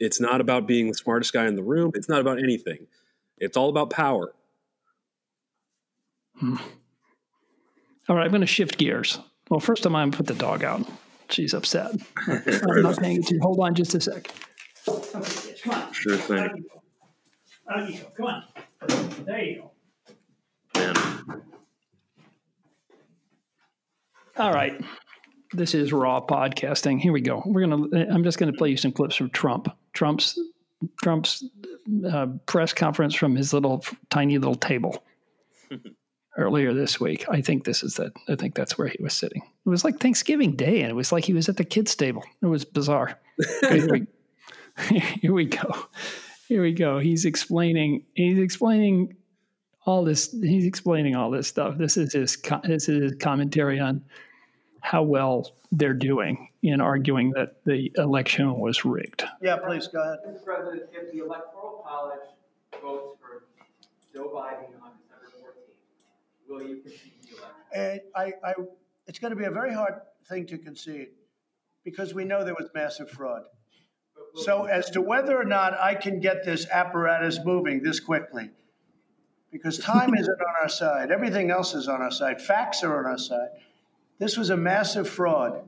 Speaker 5: It's not about being the smartest guy in the room. It's not about anything. It's all about power.
Speaker 4: Hmm. All right, I'm going to shift gears. Well, first I'm going to put the dog out. She's upset. I'm not paying attention. Hold on just a sec. Okay, come on.
Speaker 6: Sure thing.
Speaker 4: Out you go. Out you go. Come on. There you go.
Speaker 6: Man.
Speaker 4: All right. This is raw podcasting. Here we go. We're gonna. I'm just gonna play you some clips from Trump. Trump's Trump's uh, press conference from his little tiny little table earlier this week. I think this is that. I think that's where he was sitting. It was like Thanksgiving Day, and it was like he was at the kids' table. It was bizarre. here, we, here we go. Here we go. He's explaining. He's explaining all this. He's explaining all this stuff. This is his. This is his commentary on how well they're doing in arguing that the election was rigged.
Speaker 2: Yeah, please go ahead.
Speaker 7: Mr. President, if the Electoral College votes for Joe Biden on December 14th, will you concede the election?
Speaker 2: And I, I, it's going to be a very hard thing to concede because we know there was massive fraud. So, as to whether or not I can get this apparatus moving this quickly, because time isn't on our side, everything else is on our side, facts are on our side. This was a massive fraud.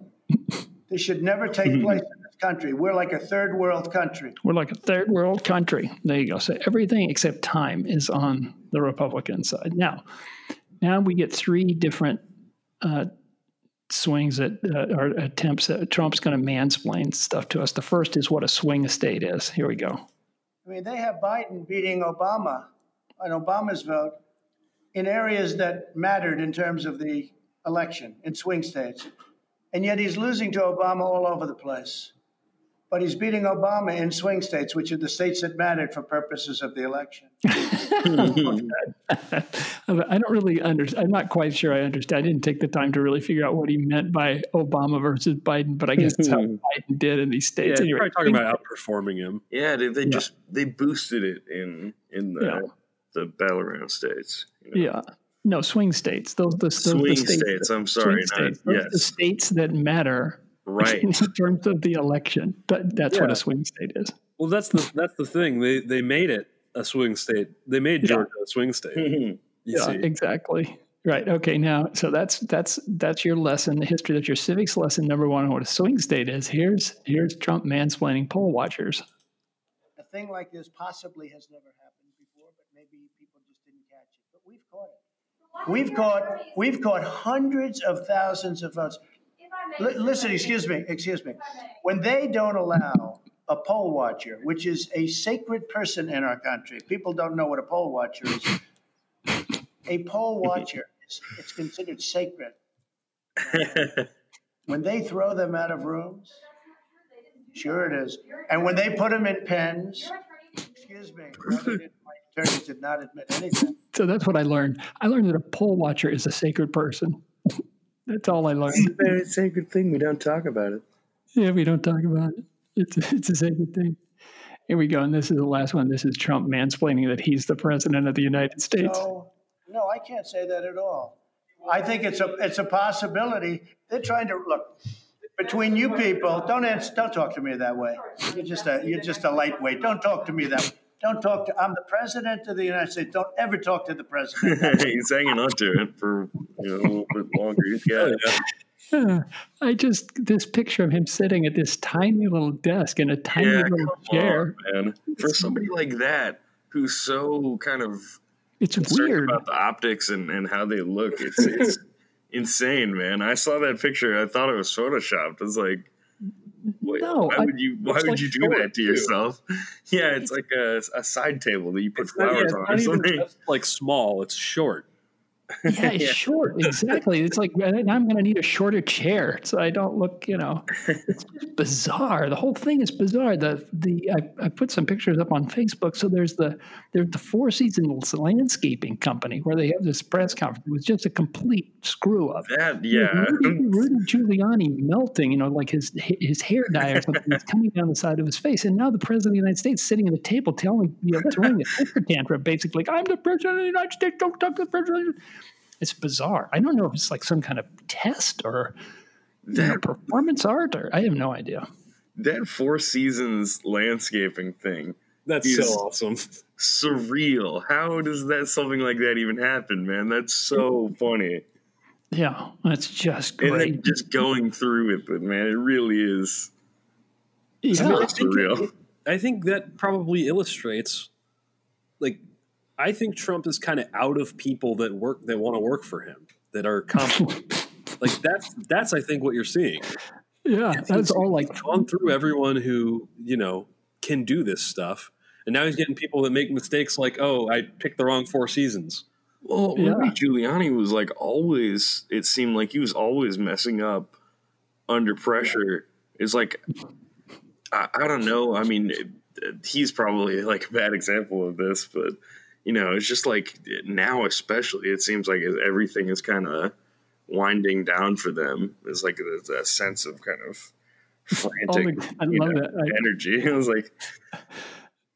Speaker 2: This should never take mm-hmm. place in this country. We're like a third world country.
Speaker 4: We're like a third world country. There you go. So everything except time is on the Republican side. Now, now we get three different uh, swings at uh, or attempts that Trump's going to mansplain stuff to us. The first is what a swing state is. Here we go.
Speaker 2: I mean, they have Biden beating Obama on Obama's vote in areas that mattered in terms of the election in swing states. And yet he's losing to Obama all over the place. But he's beating Obama in swing states, which are the states that mattered for purposes of the election.
Speaker 4: I don't really understand. I'm not quite sure I understand. I didn't take the time to really figure out what he meant by Obama versus Biden, but I guess it's how Biden did in these states.
Speaker 5: Yeah,
Speaker 4: anyway,
Speaker 5: probably talking about outperforming him.
Speaker 6: Yeah, they, they just they boosted it in in the
Speaker 4: Yeah.
Speaker 6: the battleground states. you know?
Speaker 4: yeah, no swing states. Those the, those
Speaker 6: Swing
Speaker 4: the
Speaker 6: states, I'm sorry, not-
Speaker 4: states. Those are the states that matter
Speaker 6: Right.
Speaker 4: in terms of the election. That, that's what a swing state is.
Speaker 5: Well, that's the that's the thing. They they made it a swing state. They made
Speaker 4: Yeah.
Speaker 5: Georgia a swing state. Mm-hmm. You
Speaker 4: Yeah,
Speaker 5: see.
Speaker 4: exactly. Right. Okay. Now, so that's that's that's your lesson, the history. That's your civics lesson number one on what a swing state is. Here's here's Trump mansplaining poll watchers.
Speaker 2: A thing like this possibly has never happened before, but maybe people just didn't catch it. But we've caught it. We've caught we've caught hundreds of thousands of votes. Li- listen, excuse me, excuse me. When they don't allow a poll watcher, which is a sacred person in our country, people don't know what a poll watcher is. A poll watcher is it's considered sacred. When they throw them out of rooms, sure it is. And when they put them in pens, excuse me, no, they didn't. my attorneys did not admit anything.
Speaker 4: So that's what I learned. I learned that a poll watcher is a sacred person. that's all I learned.
Speaker 6: It's a very sacred thing. We don't talk about it.
Speaker 4: Yeah, we don't talk about it. It's it's a sacred thing. Here we go, and this is the last one. This is Trump mansplaining that he's the president of the United States.
Speaker 2: No, no, I can't say that at all. I think it's a it's a possibility. They're trying to look. between you people, don't answer, don't talk to me that way. You're just a you're just a lightweight. Don't talk to me that way. Don't talk to. I'm the president of the United States. Don't ever talk to the president.
Speaker 6: He's hanging on to it for you know, a little bit longer. He's got it.
Speaker 4: Uh, I just this picture of him sitting at this tiny little desk in a tiny
Speaker 6: Yeah,
Speaker 4: little chair.
Speaker 6: on, man. For somebody like that, who's so kind of
Speaker 4: It's weird.
Speaker 6: about the optics and, and how they look, it's, it's insane, man. I saw that picture. I thought it was photoshopped. It's like, wait,
Speaker 4: No,
Speaker 6: why
Speaker 4: I-
Speaker 6: would you? Why would
Speaker 5: like
Speaker 6: you do that to
Speaker 5: too.
Speaker 6: yourself? Yeah, it's like a, a side table that you put
Speaker 5: It's not, yeah,
Speaker 6: flowers
Speaker 5: it's
Speaker 6: on
Speaker 5: not
Speaker 6: or something.
Speaker 5: like small. It's short.
Speaker 4: Yeah, it's short. Exactly. It's like I'm going to need a shorter chair so I don't look. You know, it's bizarre. The whole thing is bizarre. The the I, I put some pictures up on Facebook. So there's the there's the Four Seasons Landscaping Company where they have this press conference. It was just a complete screw up.
Speaker 6: That yeah,
Speaker 4: Rudy, Rudy Giuliani melting, you know, like his his hair dye or something is coming down the side of his face, and now the president of the United States sitting at the table telling, you know, throwing a temper tantrum, basically, like, "I'm the president of the United States. Don't talk to the president." It's bizarre. I don't know if it's like some kind of test or you know, performance art, or I have no idea.
Speaker 6: that Four Seasons landscaping thing
Speaker 5: That's
Speaker 6: Yes.
Speaker 5: so awesome.
Speaker 6: surreal. How does that something like that even happen, man? That's so funny.
Speaker 4: Yeah, that's just
Speaker 6: And
Speaker 4: great.
Speaker 6: then just going through it, but man, it really is
Speaker 4: yeah,
Speaker 6: so
Speaker 5: I think
Speaker 6: surreal.
Speaker 5: I think that probably illustrates, like, I think Trump is kind of out of people that work that want to work for him that are competent. like that's that's I think what you're seeing.
Speaker 4: yeah, that's all like
Speaker 5: Gone through everyone who you know can do this stuff, and now he's getting people that make mistakes like, oh, I picked the wrong four seasons.
Speaker 6: Well,
Speaker 4: Yeah.
Speaker 6: Rudy Giuliani was like always. It seemed like he was always messing up under pressure. It's like I, I don't know. I mean, it- he's probably like a bad example of this, but you know, it's just like now, especially, it seems like everything is kind of winding down for them. It's like there's a sense of kind of frantic oh
Speaker 4: the- I love
Speaker 6: know,
Speaker 4: that. I-
Speaker 6: energy. It was like,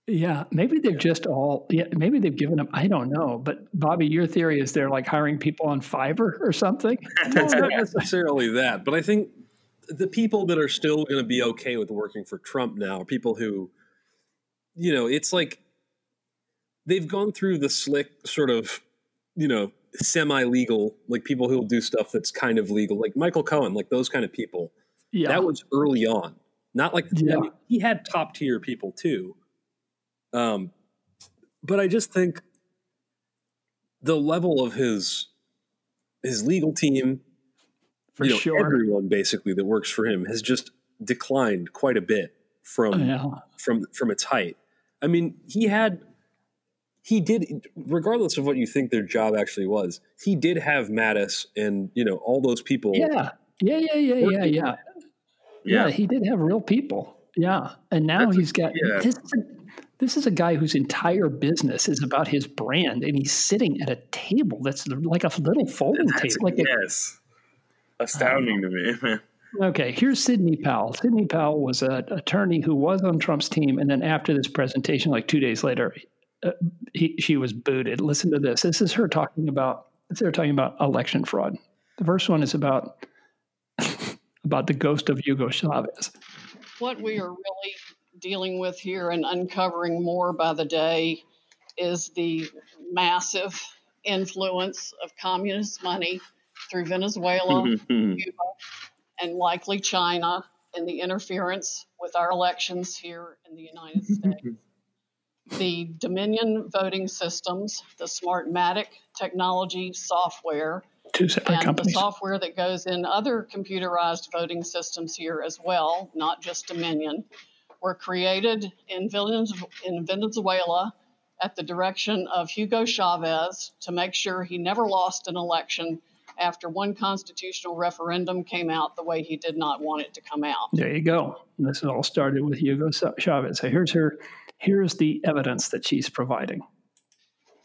Speaker 4: Yeah, maybe they've just all. Yeah, maybe they've given up. I don't know, but Bobby, your theory is they're like hiring people on Fiverr or something.
Speaker 5: No, it's not necessarily that, but I think the people that are still going to be okay with working for Trump now are people who, you know, it's like they've gone through the slick sort of, you know, semi-legal, like people who'll do stuff that's kind of legal, like Michael Cohen, like those kind of people.
Speaker 4: Yeah,
Speaker 5: That was early on, not like
Speaker 4: Yeah.
Speaker 5: I mean, he had top tier people too. Um, but I just think the level of his his legal team
Speaker 4: for
Speaker 5: you know,
Speaker 4: sure.
Speaker 5: everyone basically that works for him has just declined quite a bit from
Speaker 4: yeah,
Speaker 5: from from its height. I mean, he had he did regardless of what you think their job actually was, he did have Mattis and you know all those people.
Speaker 4: yeah, yeah, yeah, yeah, yeah, yeah. Yeah,
Speaker 6: yeah,
Speaker 4: he did have real people. Yeah, and now
Speaker 6: That's a-
Speaker 4: he's got
Speaker 6: yeah.
Speaker 4: this. Is a, this is a guy whose entire business is about his brand, and he's sitting at a table that's like a little folding
Speaker 6: That's-
Speaker 4: table. Like a,
Speaker 6: yes, astounding to me.
Speaker 4: Okay, here's Sidney Powell. Sidney Powell was an attorney who was on Trump's team, and then after this presentation, like two days later, uh, he, she was booted. Listen to this. This is her talking about. They're talking about election fraud. The first one is about about the ghost of Hugo Chavez.
Speaker 8: what we are really dealing with here and uncovering more by the day is the massive influence of communist money through Venezuela,
Speaker 6: Mm-hmm.
Speaker 8: Cuba, and likely China in the interference with our elections here in the United States. The Dominion voting systems, the Smartmatic technology software,
Speaker 4: Two separate
Speaker 8: and the software that goes in other computerized voting systems here as well, not just Dominion, were created in in Venezuela at the direction of Hugo Chavez to make sure he never lost an election after one constitutional referendum came out the way he did not want it to come out.
Speaker 4: There you go. This all started with Hugo Chavez. So here's her. Here's the evidence that she's providing.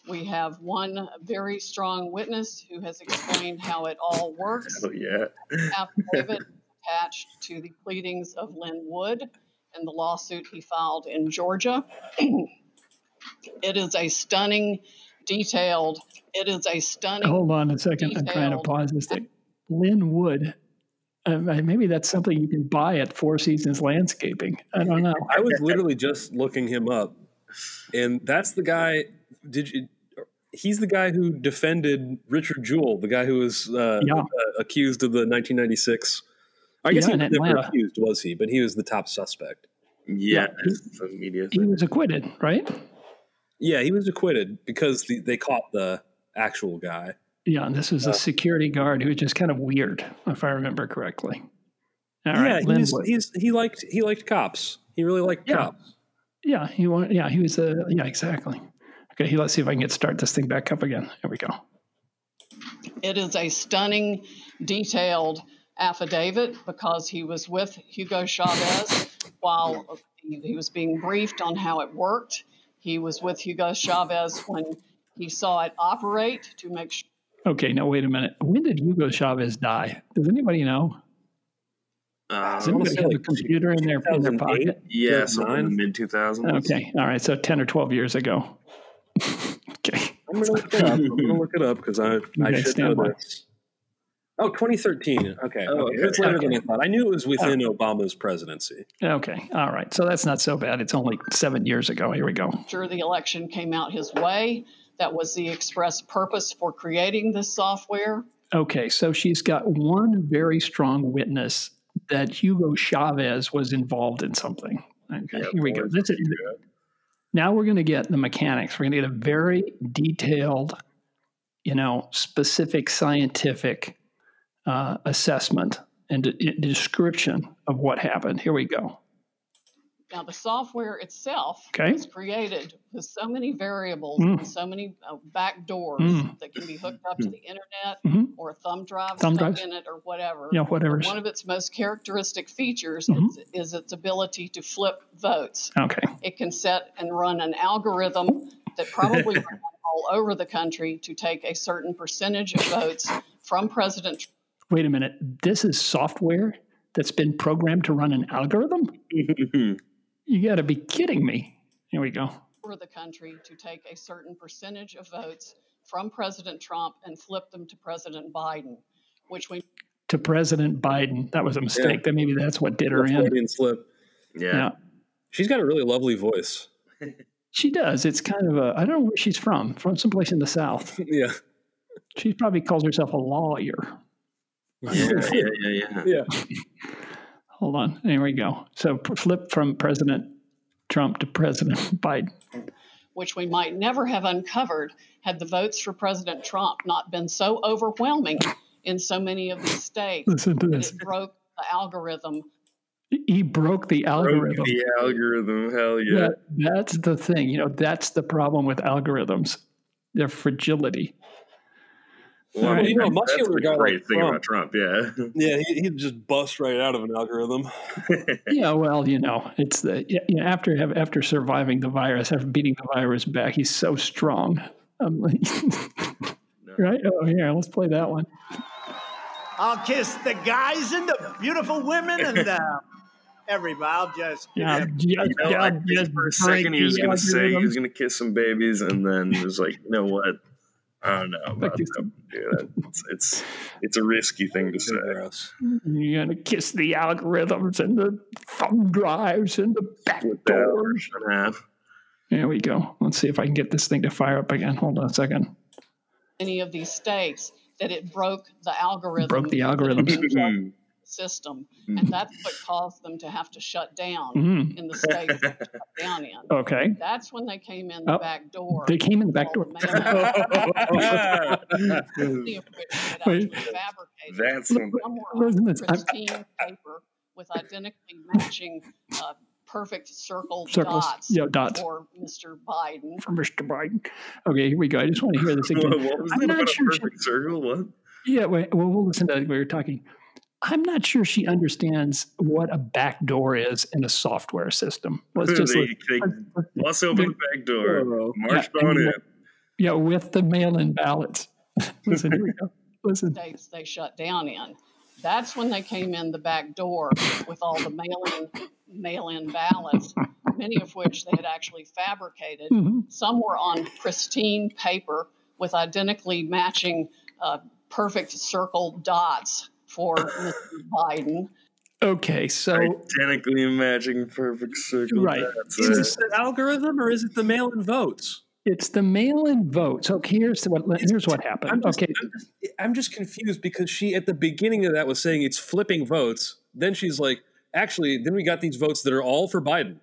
Speaker 8: We have one very strong witness who has explained how it all works.
Speaker 6: Oh yeah,
Speaker 8: affidavit attached to the pleadings of Lin Wood and the lawsuit he filed in Georgia. it is a stunning, detailed, it is a stunning.
Speaker 4: Hold on a second. I'm trying to pause this thing. Lin Wood Uh, maybe that's something you can buy at Four Seasons Landscaping. I don't know.
Speaker 5: I was literally just looking him up, and that's the guy. Did you? He's the guy who defended Richard Jewell, the guy who was uh,
Speaker 4: Yeah.
Speaker 5: uh, accused of the 1996. I guess
Speaker 4: Yeah,
Speaker 5: he was never accused, was he? But he was the top suspect.
Speaker 6: Yeah,
Speaker 4: he-
Speaker 6: media
Speaker 4: He was acquitted, right?
Speaker 5: Yeah, he was acquitted because the, they caught the actual guy.
Speaker 4: Yeah, and this was a uh, security guard who was just kind of weird, if I remember correctly. All
Speaker 5: yeah,
Speaker 4: right,
Speaker 5: he's, he's he liked he liked cops. He really liked
Speaker 4: Yeah.
Speaker 5: cops.
Speaker 4: yeah, he wa- yeah, he was a yeah, exactly. Okay, let's see if I can get start this thing back up again. Here we go.
Speaker 8: It is a stunning, detailed affidavit because he was with Hugo Chavez while he, he was being briefed on how it worked. He was with Hugo Chavez when he saw it operate to make sure.
Speaker 4: Okay, now wait a minute. When did Hugo Chavez die? Does anybody know?
Speaker 6: Uh,
Speaker 4: Does anybody
Speaker 5: say
Speaker 4: have a computer in their in their pocket?
Speaker 6: yeah, something in the
Speaker 5: Nine?
Speaker 6: mid 2000s.
Speaker 4: Okay, all right. So ten or twelve years ago. okay,
Speaker 5: I'm gonna look it up. I'm gonna look it up because I I
Speaker 4: Okay,
Speaker 5: should know
Speaker 4: by.
Speaker 5: this. Oh, 2013. Okay,
Speaker 6: Oh,
Speaker 5: okay.
Speaker 6: okay.
Speaker 5: it's later than I thought. I knew it was within Obama's presidency.
Speaker 4: okay, all right. So that's not so bad. It's only seven years ago. Here we go.
Speaker 8: sure the election came out his way. That was the express purpose for creating this software.
Speaker 4: Okay, so she's got one very strong witness that Hugo Chavez was involved in something. Okay,
Speaker 6: Yeah,
Speaker 4: here we go.
Speaker 6: boys,
Speaker 4: This is, now we're going to get the mechanics. We're going to get a very detailed, you know, specific scientific uh, assessment and de- description of what happened. Here we go.
Speaker 8: Now, the software itself
Speaker 4: Okay.
Speaker 8: was created with so many variables,
Speaker 4: Mm.
Speaker 8: and so many uh, back doors
Speaker 4: Mm.
Speaker 8: that can be hooked up to the internet
Speaker 4: Mhm.
Speaker 8: or a thumb drive
Speaker 4: Thumb
Speaker 8: stuck
Speaker 4: drives.
Speaker 8: in it or whatever.
Speaker 4: Yeah, whatever.
Speaker 8: One of its most characteristic features
Speaker 4: Mhm.
Speaker 8: is, is its ability to flip votes.
Speaker 4: Okay.
Speaker 8: It can set and run an algorithm that probably runs all over the country to take a certain percentage of votes from President
Speaker 4: Wait a minute. This is software that's been programmed to run an algorithm? You got to be kidding me. Here we go.
Speaker 8: for the country to take a certain percentage of votes from President Trump and flip them to President Biden, which we
Speaker 4: To President Biden. That was a mistake. That maybe that's what did her in.
Speaker 5: Freudian slip.
Speaker 6: yeah.
Speaker 4: Yeah.
Speaker 5: She's got a really lovely voice.
Speaker 4: She does. It's kind of a, I don't know where she's from, from someplace in the South.
Speaker 5: Yeah.
Speaker 4: She probably calls herself a lawyer.
Speaker 6: Yeah, yeah, yeah, yeah.
Speaker 5: Yeah.
Speaker 4: Hold on. There we go. So flip from President Trump to President Biden.
Speaker 8: which we might never have uncovered had the votes for President Trump not been so overwhelming in so many of these states
Speaker 4: Listen to this.
Speaker 8: it broke the algorithm.
Speaker 4: He broke the
Speaker 6: Broke
Speaker 4: algorithm.
Speaker 6: the algorithm, hell yeah.
Speaker 4: That, that's the thing. You know, that's the problem with algorithms. Their fragility.
Speaker 6: Well,
Speaker 4: Well,
Speaker 5: you know, a
Speaker 6: that's
Speaker 5: muscular
Speaker 6: the
Speaker 5: guy
Speaker 6: great
Speaker 5: like
Speaker 6: thing about Trump, yeah.
Speaker 5: Yeah, he, he'd just bust right out of an algorithm.
Speaker 4: Yeah, well, you know, it's the yeah, you after have after surviving the virus, after beating the virus back, he's so strong. I'm like, right? Oh, here, let's play that one.
Speaker 2: I'll kiss the guys and the beautiful women and uh, everybody. I'll just
Speaker 4: Yeah, just,
Speaker 6: You know, I
Speaker 4: just
Speaker 6: for a second he was going to say he was going to kiss some babies, and then he was like, you know what? I don't know about
Speaker 4: kiss um,
Speaker 6: that. Yeah, it's, it's it's a risky thing to say.
Speaker 5: Gross.
Speaker 4: You're gonna kiss the algorithms and the thumb drives and the back doors. There we go. Let's see if I can get this thing to fire up again. Hold on a second.
Speaker 8: Any of these states that it broke the algorithm.
Speaker 4: Broke the
Speaker 8: that
Speaker 4: algorithms. Hmm.
Speaker 8: Had been plugged System, and that's what caused them to have to shut down
Speaker 4: Mhm.
Speaker 8: in the states they shut down in.
Speaker 4: Okay.
Speaker 8: That's when they came in the
Speaker 4: Oh,
Speaker 8: back door.
Speaker 4: They came in the back door.
Speaker 8: the mail- many of which they had
Speaker 4: Wait.
Speaker 6: That's something.
Speaker 4: Listen
Speaker 8: on
Speaker 4: to. I'm-
Speaker 8: pristine paper with identically matching uh, perfect circle
Speaker 4: Circles.
Speaker 8: dots
Speaker 4: Yeah, dots.
Speaker 8: for Mr. Biden.
Speaker 4: For Mr. Biden. Okay, here we go. I just want to hear this again.
Speaker 6: What, what was
Speaker 4: I'm not
Speaker 6: about
Speaker 4: sure
Speaker 6: a perfect circle? What?
Speaker 4: Yeah, wait, well, we'll listen to it. We were talking. I'm not sure she understands what a back door is in a software system. Let's just
Speaker 6: they,
Speaker 4: listen.
Speaker 6: they bust open the back door, marched
Speaker 4: Yeah,
Speaker 6: on
Speaker 4: and-
Speaker 6: in.
Speaker 4: yeah, with the mail-in ballots. listen, here we go. Listen.
Speaker 8: states they shut down in. That's when they came in the back door with all the mail-in mail-in ballots, many of which they had actually fabricated.
Speaker 4: Mhm.
Speaker 8: Some were on pristine paper with identically matching uh, perfect circle dots for Mr. Biden.
Speaker 4: Okay, so
Speaker 6: Identically matching perfect circle.
Speaker 4: Right.
Speaker 5: Is
Speaker 6: it.
Speaker 5: it the algorithm or is it the mail-in votes?
Speaker 4: it's the mail-in votes. Okay, here's what here's what happened.
Speaker 5: I'm just,
Speaker 4: okay,
Speaker 5: I'm just, I'm just confused because she at the beginning of that was saying it's flipping votes. Then she's like, actually, then we got these votes that are all for Biden.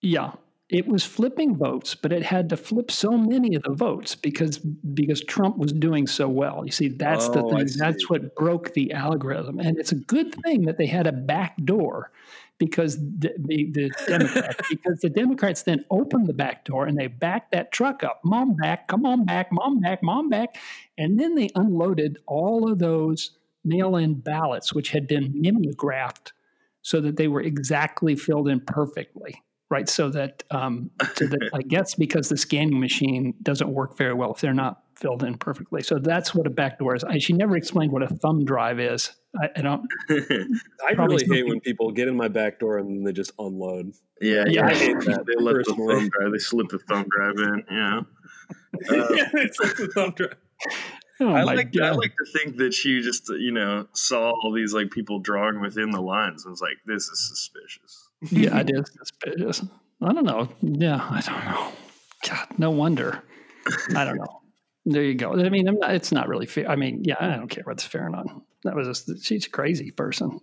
Speaker 4: Yeah, it was flipping votes, but it had to flip so many of the votes because because Trump was doing so well. You see, that's the
Speaker 5: Oh, I
Speaker 4: thing. That's what broke the algorithm, and it's a good thing that they had a back door because the, the, the Democrats because the Democrats then opened the back door and they backed that truck up. Mom back, come on back, mom back, mom back, and then they unloaded all of those mail-in ballots which had been mimeographed so that they were exactly filled in perfectly right so that um, so that i guess because the scanning machine doesn't work very well if they're not filled in perfectly so that's what a backdoor is I, she never explained what a thumb drive is i, I don't
Speaker 5: I
Speaker 4: Probably
Speaker 5: really hate
Speaker 4: something-
Speaker 5: when people get in my back door and they just unload.
Speaker 6: yeah,
Speaker 4: Yeah,
Speaker 6: yeah.
Speaker 4: I
Speaker 5: hate that,
Speaker 6: They let the thumb drive. They slip the thumb drive in. Yeah.
Speaker 5: Yeah, it's like the thumb drive.
Speaker 4: oh
Speaker 6: I
Speaker 4: my
Speaker 6: like I like to think that she just you know saw all these like people drawing within the lines and was like, this is suspicious.
Speaker 4: Yeah it is suspicious i don't know yeah i don't know god no wonder i don't know there you go i mean I'm not, it's not really fair i mean yeah i don't care what's fair or not that was just she's a crazy person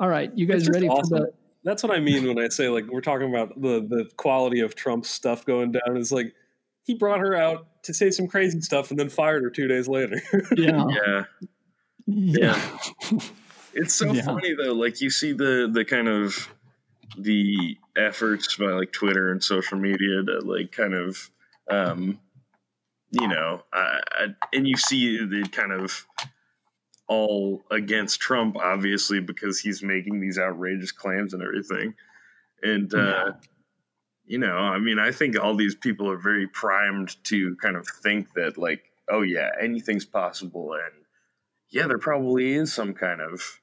Speaker 4: all right you guys ready
Speaker 5: awesome.
Speaker 4: for the
Speaker 5: That's what I mean when I say like we're talking about the the quality of Trump's stuff going down. Is like he brought her out to say some crazy stuff and then fired her two days later.
Speaker 4: yeah
Speaker 6: Yeah.
Speaker 4: yeah
Speaker 6: It's so
Speaker 4: Yeah.
Speaker 6: funny though. Like you see the the kind of the efforts by like Twitter and social media to like kind of um you know, I, I, and you see the kind of all against Trump, obviously, because he's making these outrageous claims and everything. And, uh, you know, I mean, I think all these people are very primed to kind of think that, like, oh, yeah, anything's possible. And yeah, there probably is some kind of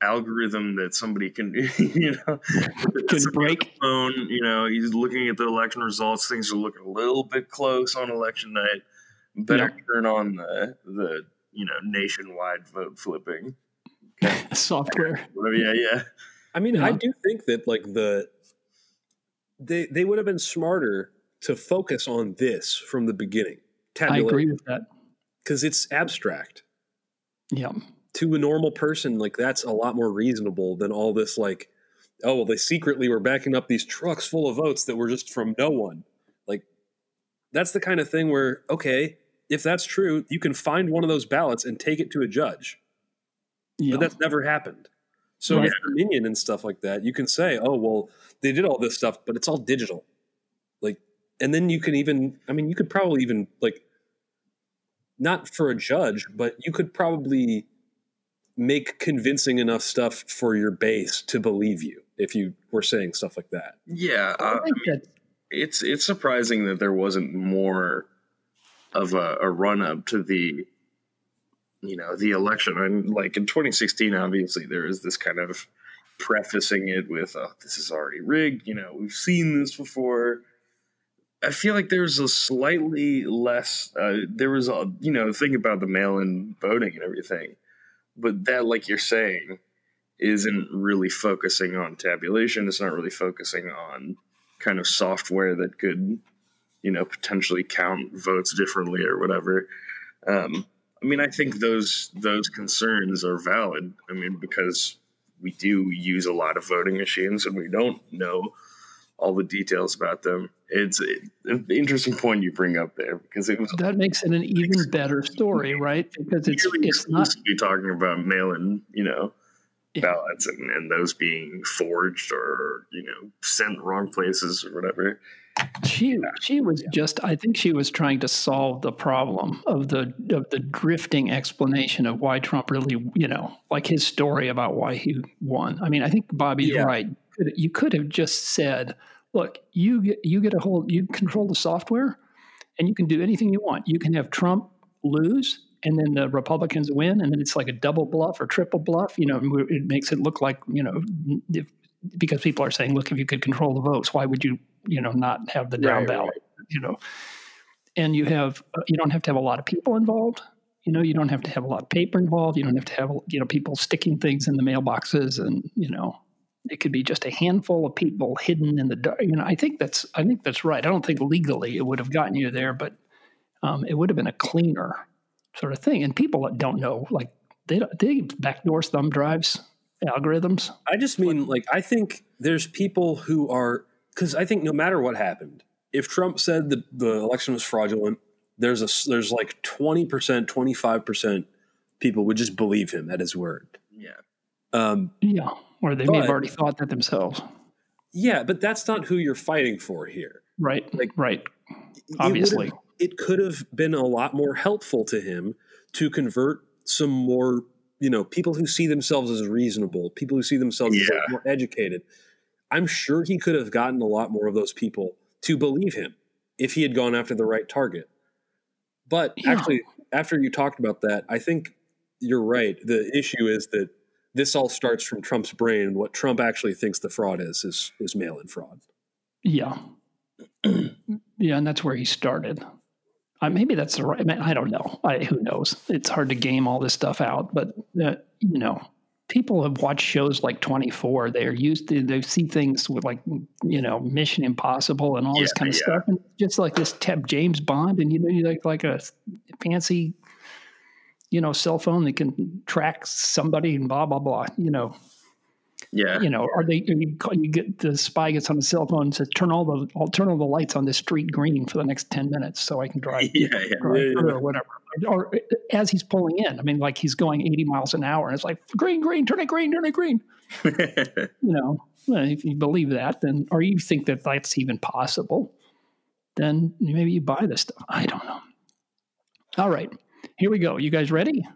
Speaker 6: algorithm that somebody can, you know,
Speaker 4: Can
Speaker 6: somebody on
Speaker 4: break.
Speaker 6: phone, you know, he's looking at the election results. Things are looking a little bit close on election night. Better turn on the, the, you know, nationwide vote flipping.
Speaker 4: software
Speaker 6: Whatever, yeah, yeah.
Speaker 5: I mean, I do think that like the they they would have been smarter to focus on this from the beginning.
Speaker 4: i agree with that
Speaker 5: because it's abstract
Speaker 4: yeah
Speaker 5: to a normal person. Like that's a lot more reasonable than all this like. Oh well, they secretly were backing up these trucks full of votes that were just from no one. Like that's the kind of thing where okay, if that's true, you can find one of those ballots and take it to a judge.
Speaker 4: yeah
Speaker 5: But that's never happened. So
Speaker 4: Right.
Speaker 5: Dominion and stuff like that, you can say, "Oh, well, they did all this stuff, but it's all digital." Like, and then you can even, I mean, you could probably even like, not for a judge, but you could probably make convincing enough stuff for your base to believe you if you were saying stuff like that.
Speaker 6: Yeah,
Speaker 4: I
Speaker 6: uh,
Speaker 4: think that
Speaker 6: it's it's surprising that there wasn't more of a, a run up to the you know the election. And like in 2016 obviously there is this kind of prefacing it with oh this is already rigged you know we've seen this before. I feel like there's a slightly less uh, there was a you know thing about the mail-in voting and everything but that like you're saying isn't really focusing on tabulation it's not really focusing on kind of software that could, you know, potentially count votes differently or whatever. Um, I mean, I think those those concerns are valid. I mean, because we do use a lot of voting machines and we don't know all the details about them. It's an interesting point you bring up there because it was
Speaker 4: that makes it an even better story right because it's it's not
Speaker 6: exclusively talking about mail-in, you know,
Speaker 4: Yeah.
Speaker 6: ballots and, and those being forged or you know sent wrong places or whatever.
Speaker 4: She she was just I think she was trying to solve the problem of the of the drifting explanation of why Trump really you know like his story about why he won. I mean I think Bobby's
Speaker 5: Yeah.
Speaker 4: Right. You could have just said, look, you get you get a hold you control the software and you can do anything you want. You can have Trump lose and then the Republicans win and then it's like a double bluff or triple bluff. You know, it makes it look like you know if, because people are saying, look, if you could control the votes, why would you you know not have the down
Speaker 5: Right, right,
Speaker 4: ballot? You know, and you have uh, you don't have to have a lot of people involved. You know, you don't have to have a lot of paper involved. You don't have to have you know people sticking things in the mailboxes, and you know, it could be just a handful of people hidden in the dark. You know, I think that's I think that's right. I don't think legally it would have gotten you there, but um, it would have been a cleaner sort of thing. And people that don't know, like they don't, they backdoor thumb drives algorithms.
Speaker 5: I just mean like I think there's people who are because I think no matter what happened, if Trump said that the election was fraudulent, there's a there's like twenty percent, twenty five percent people would just believe him at his word.
Speaker 6: Yeah.
Speaker 5: Um,
Speaker 4: Yeah, or they may have already thought that themselves.
Speaker 5: yeah, but that's not who you're fighting for here.
Speaker 4: Right,
Speaker 5: Like-
Speaker 4: right. Obviously.
Speaker 5: would've- it could have been a lot more helpful to him to convert some more, you know, people who see themselves as reasonable, people who see themselves as more educated. I'm sure he could have gotten a lot more of those people to believe him if he had gone after the right target. But
Speaker 4: Yeah.
Speaker 5: actually, after you talked about that, I think you're right. The issue is that this all starts from Trump's brain, and what Trump actually thinks the fraud is is, is mail-in fraud.
Speaker 4: Yeah. yeah, and that's where he started. Uh, maybe that's the right. I, mean, I don't know. I, who knows? It's hard to game all this stuff out. But uh, you know, people have watched shows like Twenty Four. They're used to they see things with like you know Mission Impossible and all this kind of
Speaker 6: yeah.
Speaker 4: stuff, and just like this Tep James Bond, and you know, you like like a fancy you know cell phone that can track somebody and blah blah blah. You know,
Speaker 6: Yeah.
Speaker 4: you know, are they? You, call- you get the spy gets on the cell phone and says, "Turn all the, I'll turn all the lights on this street green for the next ten minutes, so I can drive,
Speaker 6: Yeah, yeah.
Speaker 4: drive
Speaker 5: yeah,
Speaker 4: or whatever." Or as he's pulling in, I mean, like he's going eighty miles an hour, and it's like green, green, turn it green, turn it green. You know, if you believe that, then, or you think that that's even possible, then maybe you buy this stuff. I don't know. All right, here we go. You guys ready?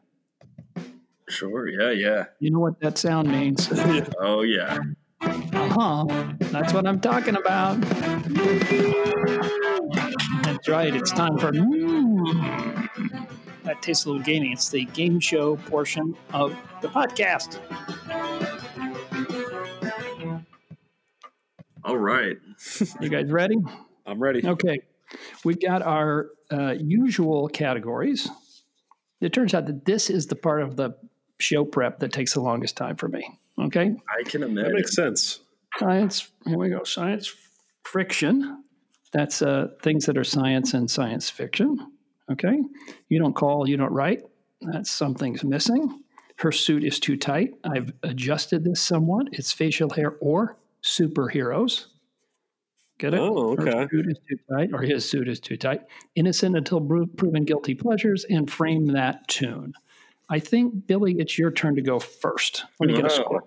Speaker 6: sure. Yeah. Yeah.
Speaker 4: You know what that sound means.
Speaker 6: Oh, yeah.
Speaker 4: Uh huh. That's what I'm talking about. That's right. It's time for. Mm. That tastes a little gaming. It's the game show portion of the podcast.
Speaker 6: All right.
Speaker 4: You guys ready?
Speaker 5: I'm ready.
Speaker 4: Okay. We've got our uh, usual categories. It turns out that this is the part of the show prep that takes the longest time for me. Okay.
Speaker 6: I can imagine.
Speaker 5: That makes sense.
Speaker 4: Science, here we go. Science friction. That's uh, things that are science and science fiction. Okay. You don't call, you don't write. That's something's missing. Her suit is too tight. I've adjusted this somewhat. It's facial hair or superheroes. Get it?
Speaker 5: Oh,
Speaker 4: Her
Speaker 5: okay.
Speaker 4: suit is too tight, or his suit is too tight. Innocent until pro- proven guilty pleasures, and frame that tune. I think, Billy, it's your turn to go first. Let me get a score.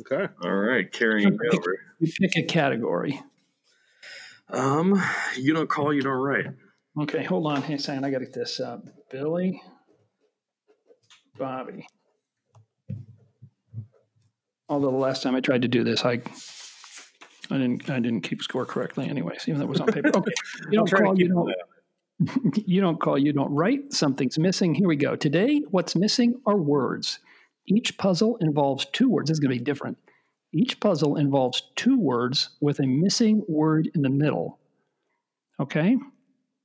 Speaker 5: Okay.
Speaker 6: All right. Carrying me over.
Speaker 4: You pick a category.
Speaker 6: Um, you don't call, you don't write.
Speaker 4: Okay, hold on. Hey, Sam, I got to get this up. Billy, Bobby. Although the last time I tried to do this, I I didn't I didn't keep score correctly. Anyways, even though it was on paper. Okay, you don't call, you don't. You don't call, you don't write. Something's missing. Here we go. Today, what's missing are words. Each puzzle involves two words. This is going to be different. Each puzzle involves two words with a missing word in the middle. Okay?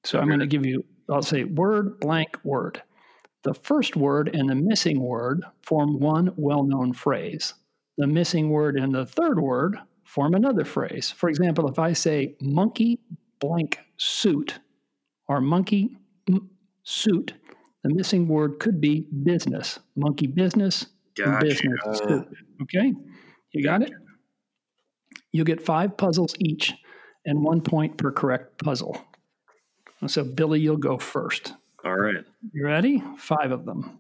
Speaker 4: So I'm going to give you, I'll say word blank word. The first word and the missing word form one well known phrase. The missing word and the third word form another phrase. For example, if I say monkey blank suit or monkey suit, the missing word could be business. Monkey business,
Speaker 6: Gotcha.
Speaker 4: business suit. Okay? You got it? You'll get five puzzles each and one point per correct puzzle. So, Billy, you'll go first.
Speaker 6: All right.
Speaker 4: You ready? Five of them.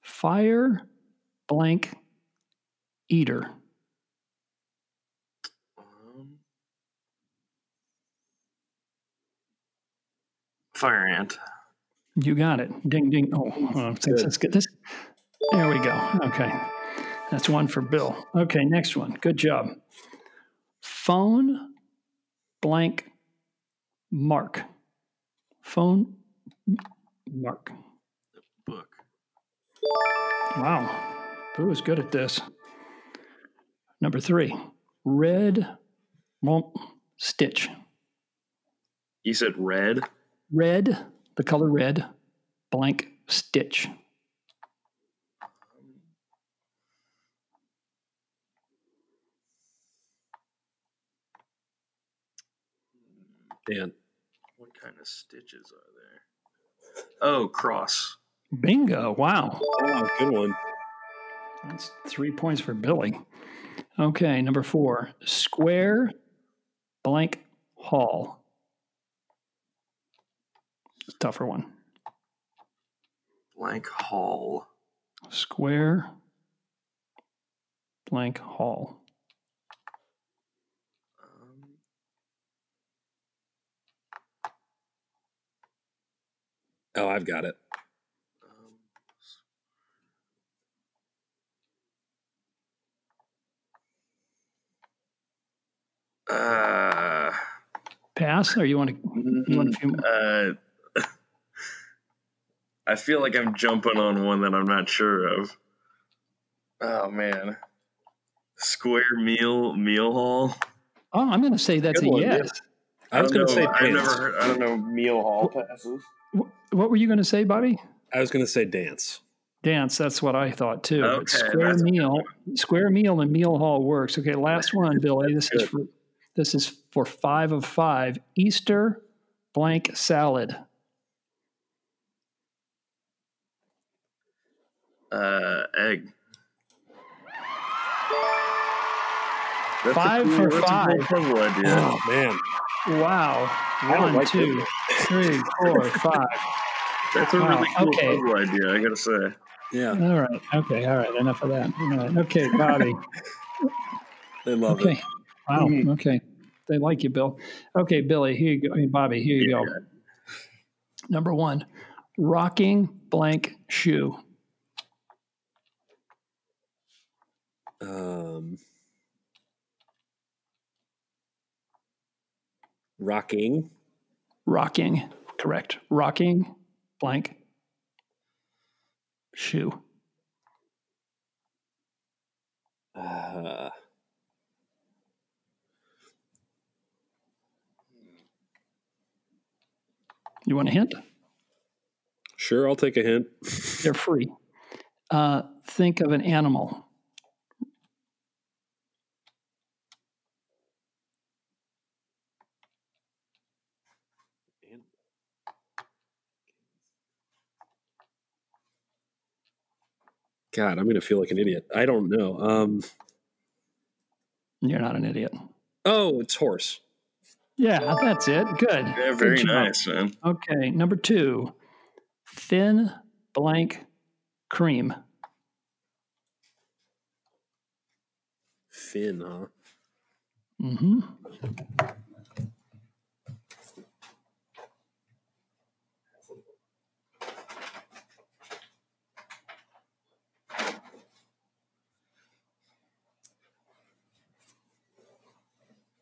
Speaker 4: Fire blank eater.
Speaker 6: Fire ant.
Speaker 4: You got it. Ding, ding. Oh, uh, let's, let's get this. There we go. Okay. That's one for Bill. Okay, next one. Good job. Phone blank mark. Phone mark.
Speaker 6: Book.
Speaker 4: Wow. Boo is good at this. Number three, red well, stitch.
Speaker 6: You said red.
Speaker 4: Red, the color red, blank stitch.
Speaker 5: Dan.
Speaker 6: What kind of stitches are there? Oh, cross.
Speaker 4: Bingo. Wow.
Speaker 5: Oh, good one.
Speaker 4: That's three points for Billy. Okay, number four. Square blank hall. Tougher one.
Speaker 6: Blank hall.
Speaker 4: Square blank hall.
Speaker 6: Um,
Speaker 5: Oh, I've got it.
Speaker 6: um, uh,
Speaker 4: Pass, or you want to? You want a few?
Speaker 6: uh, I feel like I'm jumping on one that I'm not sure of. Oh man, square meal meal hall.
Speaker 4: Oh, I'm going to say that's
Speaker 5: Good
Speaker 4: a
Speaker 5: one,
Speaker 4: yes.
Speaker 5: I was
Speaker 6: don't
Speaker 5: going to say
Speaker 6: know. I've never heard. I don't know meal hall passes.
Speaker 4: What were you going to say, Bobby?
Speaker 5: I was going to say dance.
Speaker 4: Dance. That's what I thought too.
Speaker 6: Okay,
Speaker 4: square
Speaker 6: that's a good
Speaker 4: meal, square meal, and meal hall works. Okay, last one, Billy. This is for this is for five of five. Easter blank salad.
Speaker 6: Uh, egg. That's
Speaker 4: Five
Speaker 6: a cool,
Speaker 4: for five.
Speaker 6: Cool.
Speaker 5: Oh, man.
Speaker 4: Wow.
Speaker 5: I
Speaker 4: One,
Speaker 5: like
Speaker 4: two,
Speaker 5: it.
Speaker 4: three, four, five.
Speaker 6: That's a
Speaker 4: Wow,
Speaker 6: really cool
Speaker 4: okay.
Speaker 6: puzzle idea. I gotta say.
Speaker 5: Yeah,
Speaker 4: All right. Okay. All right. Enough of that. All right. Okay, Bobby.
Speaker 5: they love
Speaker 4: Okay.
Speaker 5: it.
Speaker 4: Wow. Okay. They like you, Bill. Okay, Billy. Here you go. I mean, Bobby. Here you go. Number one, rocking blank shoe.
Speaker 5: Rocking.
Speaker 4: Rocking. Correct. Rocking blank shoe.
Speaker 5: Uh,
Speaker 4: You want a hint?
Speaker 5: sure, I'll take a hint.
Speaker 4: They're free. Uh, think of an animal.
Speaker 5: God, I'm going to feel like an idiot. I don't know. Um,
Speaker 4: You're not an idiot.
Speaker 5: oh, it's horse.
Speaker 4: Yeah, that's it. Good.
Speaker 6: Yeah, very
Speaker 4: job.
Speaker 6: nice, man.
Speaker 4: Okay, number two, thin blank cream.
Speaker 5: Thin, huh?
Speaker 4: Mm-hmm.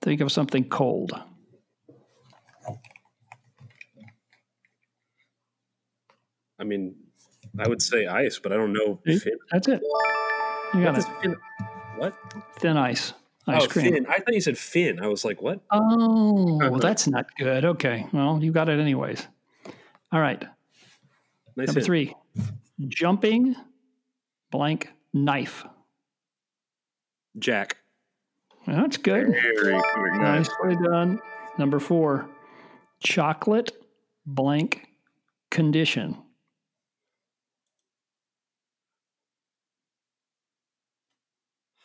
Speaker 4: Think of something cold.
Speaker 5: I mean, I would say ice, but I don't know.
Speaker 4: That's it. You got
Speaker 5: What
Speaker 4: it.
Speaker 5: Finn? What?
Speaker 4: Thin ice. Ice
Speaker 5: oh,
Speaker 4: cream.
Speaker 5: Finn. I thought you said fin. I was like, what?
Speaker 4: Oh, well, that's not good. Okay. Well, you got it anyways. All right.
Speaker 5: Nice
Speaker 4: Number
Speaker 5: hint.
Speaker 4: three, jumping blank knife.
Speaker 5: Jack.
Speaker 4: That's good.
Speaker 6: Very
Speaker 4: Nicely done. Number four, chocolate blank condition.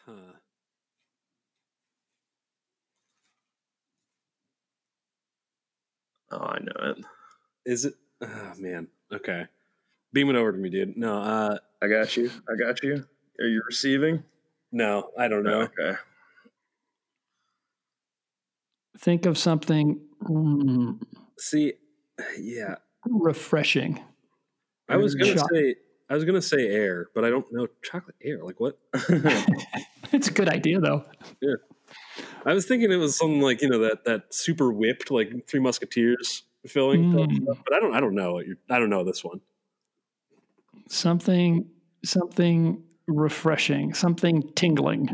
Speaker 5: Huh.
Speaker 6: Oh, I know it.
Speaker 5: Is it? Oh, man. Okay. Beam it over to me, dude. No, uh,
Speaker 6: I got you. I got you. Are you receiving?
Speaker 5: no, I don't know.
Speaker 6: Okay.
Speaker 4: Think of something mm,
Speaker 5: See, yeah,
Speaker 4: refreshing.
Speaker 5: I was gonna say, I was gonna say air, but I don't know chocolate air. Like what?
Speaker 4: It's a good idea, though.
Speaker 5: Yeah, I was thinking it was something like you know that that super whipped like Three Musketeers filling,
Speaker 4: Mm.
Speaker 5: but I don't. I don't know. I don't know this one.
Speaker 4: Something, something refreshing, something tingling.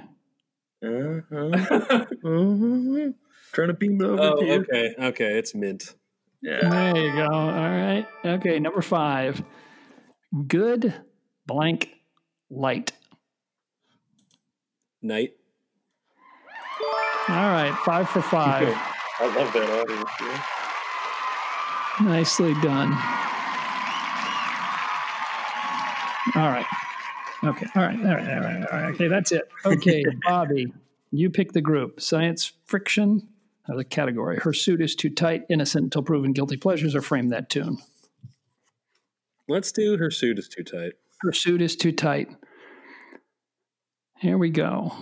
Speaker 6: Uh-huh. Uh-huh. Trying to beam over
Speaker 5: oh,
Speaker 6: to you.
Speaker 5: okay, okay. It's mint.
Speaker 6: Yeah.
Speaker 4: There you go. All right. Okay. Number five, Good blank light.
Speaker 5: Night.
Speaker 4: All right, five for five.
Speaker 6: I love that audience. Yeah.
Speaker 4: Nicely done. All right. Okay. All right. All right. All right. All right. Okay. That's it. Okay. Bobby, you pick the group. Science friction as a category. Her suit is too tight, innocent until proven guilty pleasures, or frame that tune.
Speaker 5: Let's do her suit is too tight.
Speaker 4: Her suit is too tight. Here we go.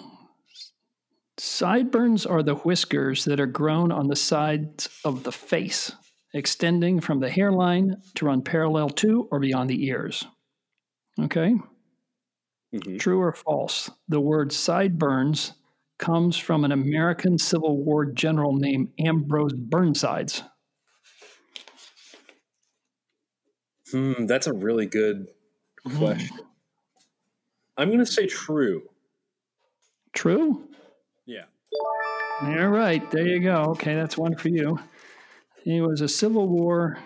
Speaker 4: Sideburns are the whiskers that are grown on the sides of the face, extending from the hairline to run parallel to or beyond the ears. Okay?
Speaker 5: Mhm.
Speaker 4: True or false? The word sideburns comes from an American Civil War general named Ambrose Burnsides.
Speaker 5: Hmm, that's a really good
Speaker 4: Hmm.
Speaker 5: question. I'm going to say true.
Speaker 4: True?
Speaker 5: Yeah.
Speaker 4: All right, there you go. Okay, that's one for you. He was a Civil War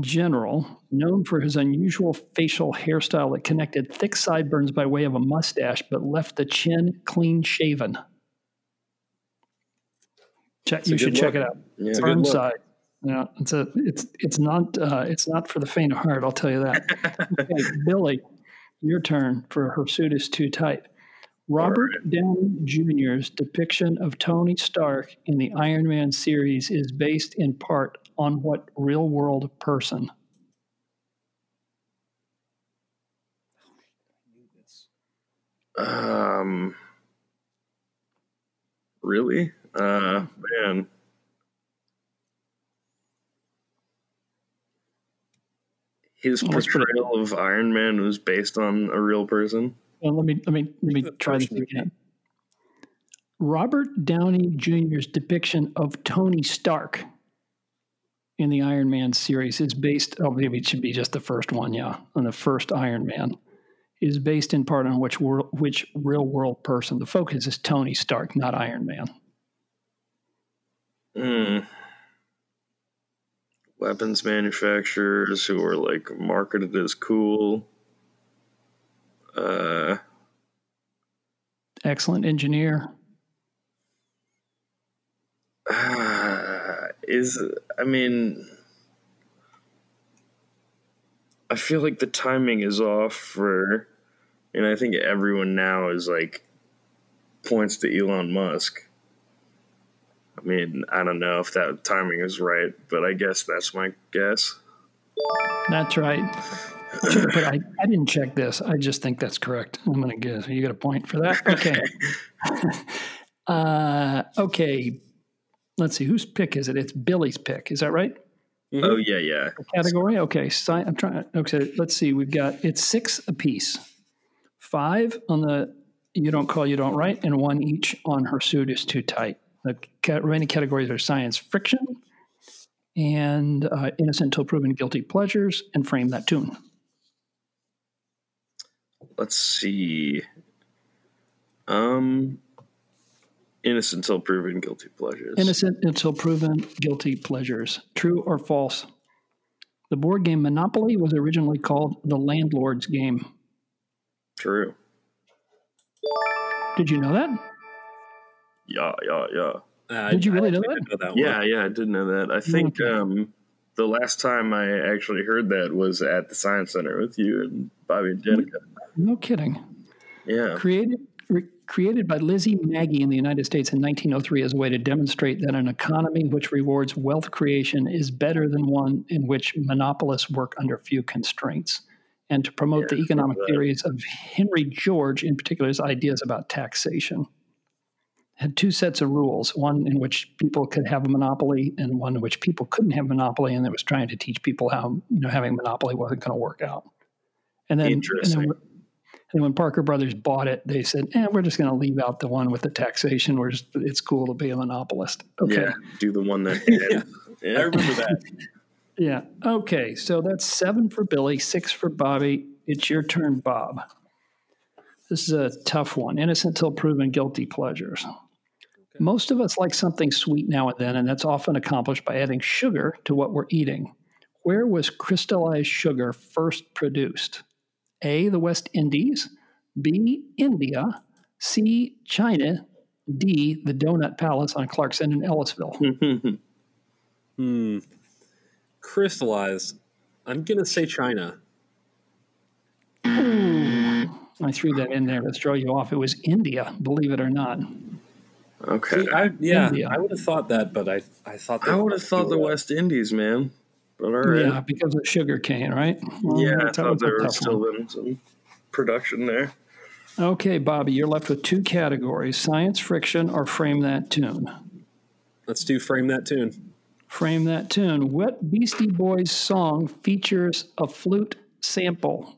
Speaker 4: general known for his unusual facial hairstyle that connected thick sideburns by way of a mustache but left the chin clean shaven. Check, you should
Speaker 5: good
Speaker 4: check
Speaker 5: look.
Speaker 4: it out.
Speaker 6: Yeah.
Speaker 5: It's a good look.
Speaker 4: Burnside. Yeah, it's a it's it's not uh, it's not for the faint of heart. I'll tell you that. okay, Billy, your turn for her suit is too tight. Robert Downey Jr.'s depiction of Tony Stark in the Iron Man series is based in part on what real world person?
Speaker 6: Um. Really? Uh, man. His
Speaker 4: that's pretty-
Speaker 6: portrayal of Iron Man was based on a real person.
Speaker 4: Well, let me let me let me try this again. Robert Downey Jr.'s depiction of Tony Stark in the Iron Man series is based. Oh, maybe it should be just the first one. Yeah, on the first Iron Man is based in part on which world, which real world person. The focus is Tony Stark, not Iron Man.
Speaker 6: Hmm. Weapons manufacturers who are like marketed as cool. Uh,
Speaker 4: Excellent engineer.
Speaker 6: Is I mean, I feel like the timing is off for, and I think everyone now is like points to Elon Musk. I mean, I don't know if that timing is right, but I guess that's my guess.
Speaker 4: That's right. Put- I, I didn't check this. I just think that's correct. I'm going to guess. You got a point for that? Okay. uh, okay. Let's see. Whose pick is it? It's Billy's pick. Is that right?
Speaker 6: Oh yeah, yeah.
Speaker 4: Category? Okay. Si- I'm trying. Okay. Let's see. We've got it's six apiece. Five on the you don't call, you don't write, and one each on her suit is too tight. The ca- remaining categories are science friction and uh, innocent till proven guilty pleasures and frame that tune.
Speaker 6: Let's see. Um, innocent until proven guilty pleasures.
Speaker 4: Innocent until proven guilty pleasures. True or false? The board game Monopoly was originally called the Landlord's Game.
Speaker 6: True.
Speaker 4: Did you know that?
Speaker 6: Yeah, yeah, yeah.
Speaker 5: Uh,
Speaker 4: Did you
Speaker 5: I
Speaker 4: really know that?
Speaker 5: know that one.
Speaker 6: Yeah, yeah, I did know that. I think
Speaker 4: Okay.
Speaker 6: um, the last time I actually heard that was at the Science Center with you and Bobby and Jenica.
Speaker 4: No kidding.
Speaker 6: Yeah.
Speaker 4: Created re, created by Lizzie Magie in the United States in 1903 as a way to demonstrate that an economy which rewards wealth creation is better than one in which monopolists work under few constraints, and to promote the economic
Speaker 6: that.
Speaker 4: theories of Henry George, in particular, his ideas about taxation. Had two sets of rules: one in which people could have a monopoly, and one in which people couldn't have a monopoly, and it was trying to teach people how you know having a monopoly wasn't going to work out. And then, and
Speaker 6: Interesting.
Speaker 4: then and when Parker Brothers bought it, they said, eh, we're just going to leave out the one with the taxation. We're just, it's cool to be a monopolist. Okay.
Speaker 6: Yeah. Do the one that did.
Speaker 5: I
Speaker 6: yeah.
Speaker 5: remember that.
Speaker 4: Yeah. Okay. So that's seven for Billy, six for Bobby. It's your turn, Bob. This is a tough one. Innocent till proven guilty pleasures. Most of us like something sweet now and then, and that's often accomplished by adding sugar to what we're eating. where was crystallized sugar first produced? A. The West Indies. B. India. C. China. D. The Donut Palace on Clarkson and Ellisville.
Speaker 5: Hmm. Crystallized. I'm gonna say China.
Speaker 4: I threw that in there to throw you off. It was India, believe it or not.
Speaker 6: Okay.
Speaker 5: See, I, yeah,
Speaker 4: India.
Speaker 5: I would have thought that, but I I thought that
Speaker 6: I would have thought the West Indies, man. But all right.
Speaker 4: Yeah, because of sugar cane, right? Well,
Speaker 6: Yeah, I thought there was still
Speaker 4: one.
Speaker 6: been some production there.
Speaker 4: Okay, Bobby, you're left with two categories science friction or frame that tune.
Speaker 5: Let's do frame that tune.
Speaker 4: Frame that tune. What Beastie Boys song features a flute sample?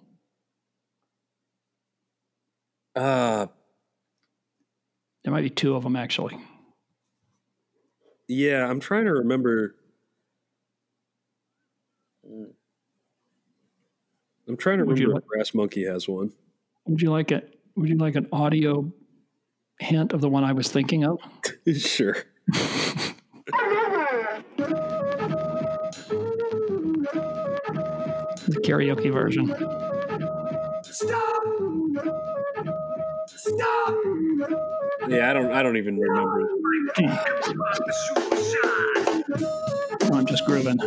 Speaker 5: Uh,
Speaker 4: There might be two of them, actually.
Speaker 5: yeah, I'm trying to remember. I'm trying to
Speaker 4: Would
Speaker 5: remember
Speaker 4: like-
Speaker 5: if Brass Monkey has one.
Speaker 4: Would you like it? Would you like an audio hint of the one I was thinking of?
Speaker 5: sure.
Speaker 4: The karaoke version. Stop! Stop!
Speaker 5: Yeah, I don't. I don't even remember.
Speaker 4: I'm just grooving.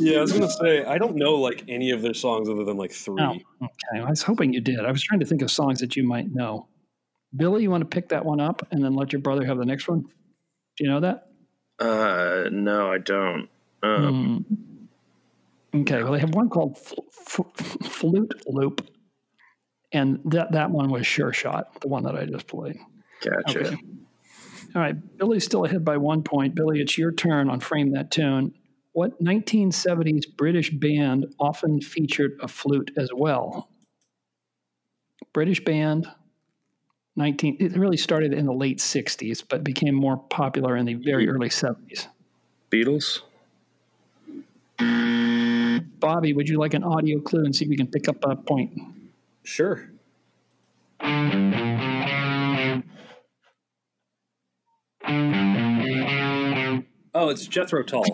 Speaker 5: Yeah, I was gonna say I don't know like any of their songs other than like three.
Speaker 4: Oh, okay. I was hoping you did. I was trying to think of songs that you might know. Billy, you want to pick that one up and then let your brother have the next one? Do you know that?
Speaker 6: Uh, no, I don't. Um,
Speaker 4: Hmm. Okay. Well, they have one called Fl- F- Flute Loop, and that that one was Sure Shot, the one that I just played.
Speaker 6: Gotcha.
Speaker 4: Okay. All right. Billy's still ahead by one point. Billy, it's your turn on Frame That Tune. What 1970s British band often featured a flute as well? British band, 19, it really started in the late 60s, but became more popular in the very early 70s.
Speaker 6: Beatles.
Speaker 4: Bobby, would you like an audio clue and see if we can pick up a point?
Speaker 5: Sure. Oh, it's Jethro Tull.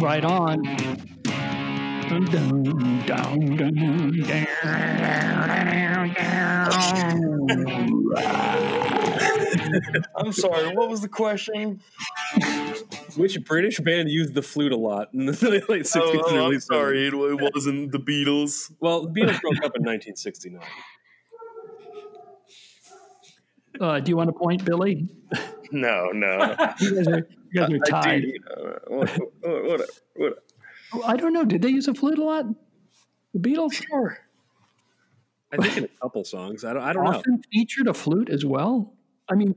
Speaker 4: Right on. Dun, dun, dun, dun, dun.
Speaker 6: I'm sorry. What was the question?
Speaker 5: Which British band used the flute a lot in the late 60s
Speaker 6: Oh, oh, I'm sorry. It, it wasn't the Beatles.
Speaker 5: Well, the Beatles broke up in 1969.
Speaker 4: Uh, do you want a point, Billy?
Speaker 6: No, no.
Speaker 4: You guys are, you guys are
Speaker 6: I
Speaker 4: tied.
Speaker 6: do, you know, what, what, whatever, whatever.
Speaker 4: Oh, I don't know. Did they use a flute a lot? The Beatles Sure.
Speaker 5: I think in a couple songs. I don't, I don't know.
Speaker 4: often featured a flute as well. I mean,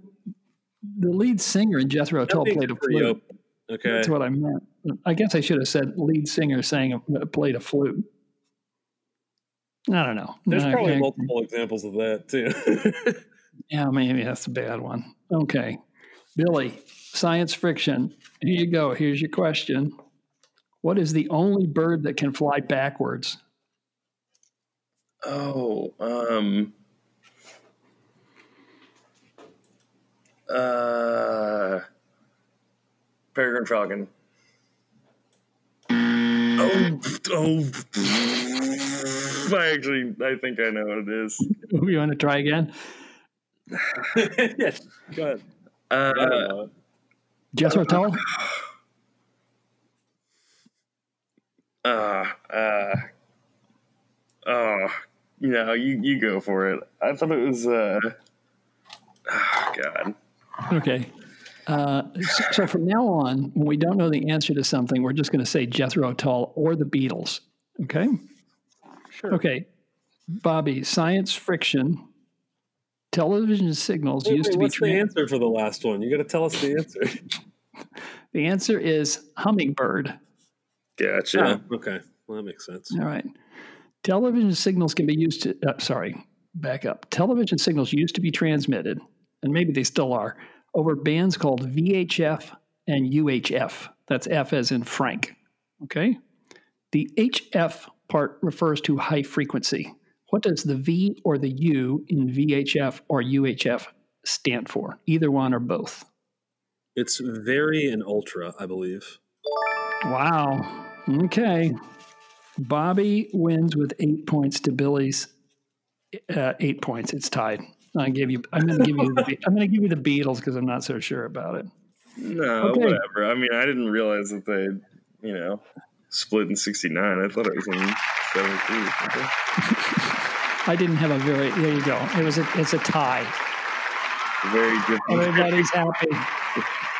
Speaker 4: the lead singer in Jethro Tull played a flute.
Speaker 5: open. Okay.
Speaker 4: That's what I meant. I guess I should have said lead singer sang a, played a flute. I don't know.
Speaker 5: There's
Speaker 4: Uh,
Speaker 5: probably multiple examples of that too.
Speaker 4: Yeah, maybe that's a bad one. Okay. Billy, science friction. Here you go. Here's your question. What is the only bird that can fly backwards?
Speaker 6: Oh, um, uh, Peregrine Falcon. Oh, oh, I actually, I think I know what it is.
Speaker 4: you want to try again?
Speaker 5: yes. Go ahead. I
Speaker 6: Uh,
Speaker 5: know.
Speaker 4: Jethro Tull?
Speaker 6: uh, uh, oh, no, you, you go for it. I thought it was, uh, oh, God.
Speaker 4: Okay. Uh, so, so from now on, when we don't know the answer to something, we're just going to say Jethro Tull or the Beatles. Okay.
Speaker 5: Sure.
Speaker 4: Okay. Bobby, science friction. Television signals
Speaker 5: Wait,
Speaker 4: used
Speaker 5: wait,
Speaker 4: to be
Speaker 5: what's the answer for the last one? You got to tell us the answer.
Speaker 4: the answer is hummingbird.
Speaker 6: Gotcha.
Speaker 5: Oh, okay. Well, that makes sense.
Speaker 4: All right. Television signals can be used to, uh, sorry, back up. Television signals used to be transmitted, and maybe they still are, over bands called VHF and UHF. That's F as in Frank. Okay. The HF part refers to high frequency. What does the V or the U in VHF or UHF stand for? Either one or both.
Speaker 5: It's very and ultra, I believe.
Speaker 4: Wow. Okay. Bobby wins with eight points to Billy's uh, eight points. It's tied. I give you. I'm going to give you. The, I'm going to give you the Beatles because I'm not so sure about it.
Speaker 6: No,
Speaker 4: Okay.
Speaker 6: whatever. I mean, I didn't realize that they, you know, split in '69. I thought it was in '73.
Speaker 4: I didn't have a very. There you go. It was a. It's a tie.
Speaker 6: Very good.
Speaker 4: Everybody's happy.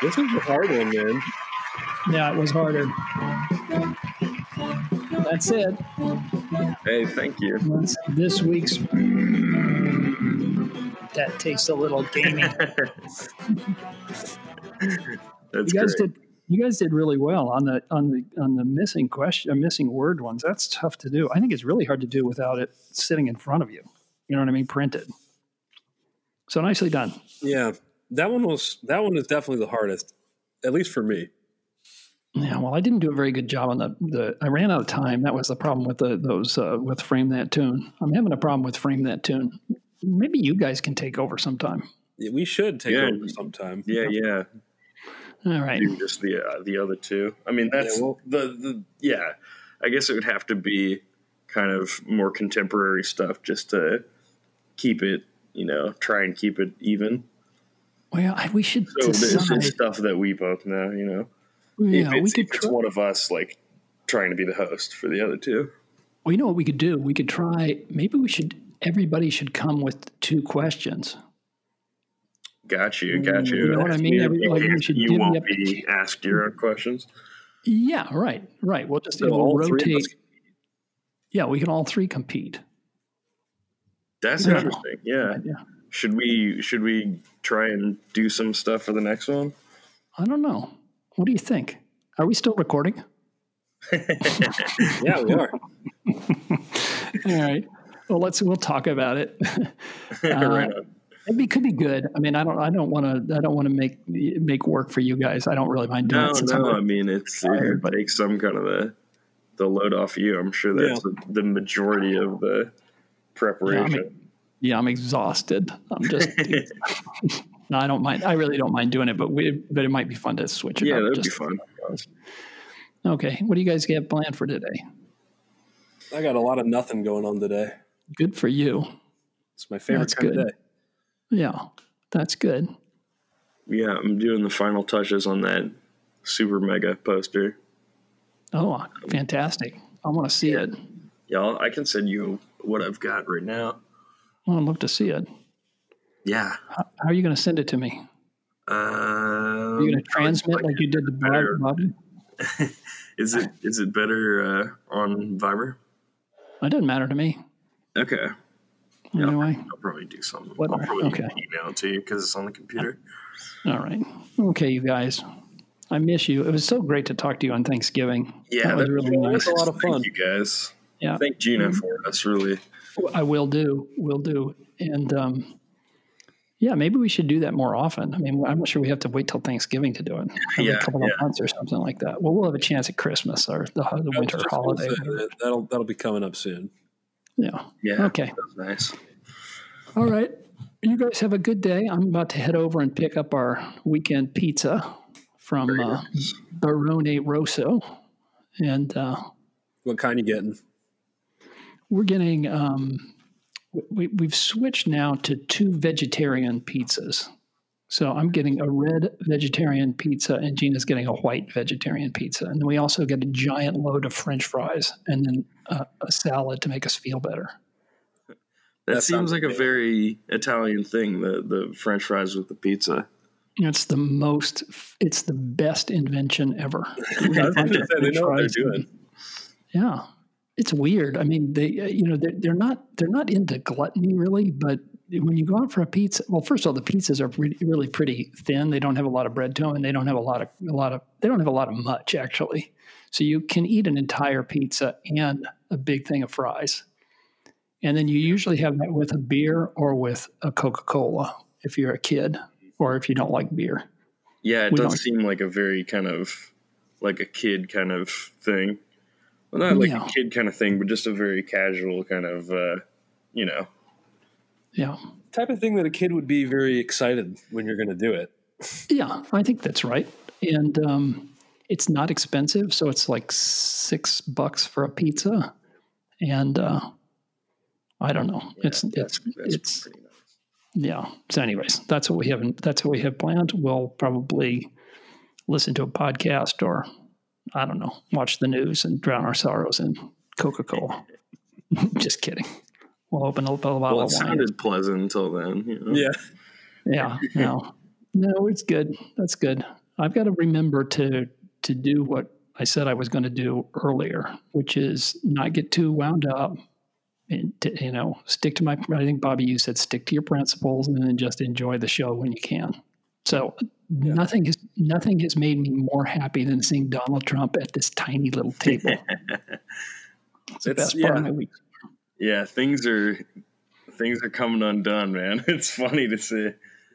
Speaker 5: This was a hard one, man.
Speaker 4: Yeah, it was harder. That's it.
Speaker 6: Hey, thank you.
Speaker 4: That's this week's. That tastes a little gamey.
Speaker 6: That's
Speaker 4: you guys
Speaker 6: great.
Speaker 4: did you guys did really well on the on the on the missing question uh, missing word ones. That's tough to do. I think it's really hard to do without it sitting in front of you. You know what i mean? Printed. So nicely done.
Speaker 5: Yeah, that one was that one is definitely the hardest, at least for me.
Speaker 4: yeah well i didn't do a very good job on the the i ran out of time. That was the problem with the those uh, with frame that tune. I'm having a problem with frame that tune. Maybe you guys can take over sometime.
Speaker 5: Yeah, We should take
Speaker 6: Yeah.
Speaker 5: over sometime.
Speaker 6: Yeah, yeah.
Speaker 4: All right
Speaker 6: Do just the uh, the other two. I mean, that's
Speaker 5: Yeah, well-
Speaker 6: the the yeah. I guess it would have to be kind of more contemporary stuff just to keep it, you know, try and keep it even.
Speaker 4: well I, we should
Speaker 6: So this
Speaker 4: decide
Speaker 6: is stuff that we both know, you know.
Speaker 4: yeah
Speaker 6: if
Speaker 4: we
Speaker 6: it's,
Speaker 4: could
Speaker 6: if it's
Speaker 4: try,
Speaker 6: one of us like trying to be the host for the other two.
Speaker 4: well you know what we could do we could try maybe we should everybody should come with two questions
Speaker 6: Got you, got you.
Speaker 4: You know what I mean? Every-
Speaker 6: You,
Speaker 4: like, should
Speaker 6: you won't
Speaker 4: up-
Speaker 6: be asked your own questions.
Speaker 4: Yeah, right, right. We'll just
Speaker 5: So
Speaker 4: we'll
Speaker 5: all
Speaker 4: rotate. Yeah, we can all three compete.
Speaker 6: That's
Speaker 4: Yeah.
Speaker 6: interesting. Yeah.
Speaker 4: Yeah.
Speaker 6: Should we should we try and do some stuff for the next one?
Speaker 4: I don't know. What do you think? Are we still recording?
Speaker 5: Yeah, we are.
Speaker 4: All right. Well, let's we'll talk about it. Uh,
Speaker 6: right on.
Speaker 4: It could be good. I mean, I don't. I don't want to. I don't want to make make work for you guys. I don't really mind doing
Speaker 6: No,
Speaker 4: it. since I'm
Speaker 6: no. mean, it's it
Speaker 4: tired,
Speaker 6: would
Speaker 4: but-
Speaker 6: take some kind of the the load off you. I'm sure that's the, the majority of the preparation.
Speaker 4: yeah, I'm exhausted. I'm just. no, I don't mind. I really don't mind doing it, but we. But it might be fun to switch it
Speaker 6: Yeah, that'd be fun.
Speaker 4: Okay. What do you guys have planned for today?
Speaker 5: I got a lot of nothing going on today.
Speaker 4: Good for you.
Speaker 5: It's my favorite
Speaker 4: That's
Speaker 5: kind
Speaker 4: good.
Speaker 5: of day.
Speaker 4: Yeah, that's good.
Speaker 6: Yeah, I'm doing the final touches on that super mega poster.
Speaker 4: Oh, fantastic! I want to see it.
Speaker 6: Y'all, I can send you what I've got right now.
Speaker 4: Well, I'd love to see it.
Speaker 6: Yeah.
Speaker 4: How, how are you going to send it to me?
Speaker 6: Um,
Speaker 4: Are you going to transmit like you did the
Speaker 6: better.
Speaker 4: Bobby?
Speaker 6: Is it is it better uh, on Viber?
Speaker 4: It doesn't matter to me.
Speaker 6: Okay,
Speaker 4: Anyway,
Speaker 6: I'll probably do something.
Speaker 4: Whatever,
Speaker 6: I'll probably
Speaker 4: okay.
Speaker 6: email it to you because it's on the computer.
Speaker 4: all right. Okay, you guys. I miss you. It was so great to talk to you on Thanksgiving.
Speaker 6: Yeah,
Speaker 4: that was really
Speaker 5: that
Speaker 4: nice.
Speaker 5: was a lot of fun.
Speaker 6: Thank you guys.
Speaker 4: Yeah.
Speaker 6: Thank Gina for us. Really.
Speaker 4: I will do. Will do. And um, yeah, maybe we should do that more often. I mean, I'm not sure we have to wait till Thanksgiving to do it. Maybe
Speaker 6: Yeah,
Speaker 4: a couple
Speaker 6: yeah.
Speaker 4: of months or something like that. Well, we'll have a chance at Christmas or the, the winter holiday.
Speaker 5: say That'll that'll be coming up soon.
Speaker 4: Yeah.
Speaker 6: Yeah.
Speaker 4: Okay.
Speaker 6: That's nice.
Speaker 4: All right. You guys have a good day. I'm about to head over and pick up our weekend pizza from uh. Barone Rosso. And uh,
Speaker 5: What kind you getting?
Speaker 4: we're getting, um, we, we've switched now to two vegetarian pizzas. So I'm getting a red vegetarian pizza, and Gina's getting a white vegetarian pizza. And then we also get a giant load of French fries and then uh, a salad to make us feel better.
Speaker 6: That,
Speaker 5: That
Speaker 6: seems
Speaker 5: sounds
Speaker 6: like a very Italian thing. The the French fries with the pizza.
Speaker 4: It's the most, it's the best invention ever.
Speaker 5: I was gonna say, they know what they're doing.
Speaker 4: Yeah, it's weird. I mean, they, uh, you know, they're, they're not they're not into gluttony really, but when you go out for a pizza, well, first of all, the pizzas are really, really pretty thin. They don't have a lot of bread to them, and they don't have a lot of a lot of they don't have a lot of much actually. So you can eat an entire pizza and a big thing of fries, and then you usually have that with a beer or with a Coca Cola if you're a kid or if you don't like beer.
Speaker 6: Yeah, it
Speaker 4: We
Speaker 6: does seem like a very kind of like a kid kind of thing. Well, not like
Speaker 4: Yeah.
Speaker 6: a kid kind of thing, but just a very casual kind of, uh, you know.
Speaker 4: Yeah.
Speaker 5: Type of thing that a kid would be very excited when you're going to do it.
Speaker 4: Yeah, I think that's right. And um, it's not expensive, so it's like six bucks for a pizza, and uh, I don't know. Yeah, it's it's
Speaker 6: That's
Speaker 4: it's
Speaker 6: nice.
Speaker 4: yeah. So, anyways, that's what we have. That's what we have planned. We'll probably listen to a podcast or I don't know, watch the news and drown our sorrows in Coca Cola. Just kidding. We'll open a little bottle
Speaker 6: Well, it
Speaker 4: of wine.
Speaker 6: sounded pleasant until then. You know?
Speaker 5: Yeah.
Speaker 4: Yeah, no, no, it's good. That's good. I've got to remember to to do what I said I was going to do earlier, which is not get too wound up. And to, you know, stick to my. I think Bobby, you said stick to your principles, and then just enjoy the show when you can. So nothing has nothing has made me more happy than seeing Donald Trump at this tiny little table. it's the
Speaker 5: It's-
Speaker 4: best part of
Speaker 5: yeah.
Speaker 4: my week.
Speaker 6: Yeah, things are things are coming undone, man. It's funny to see.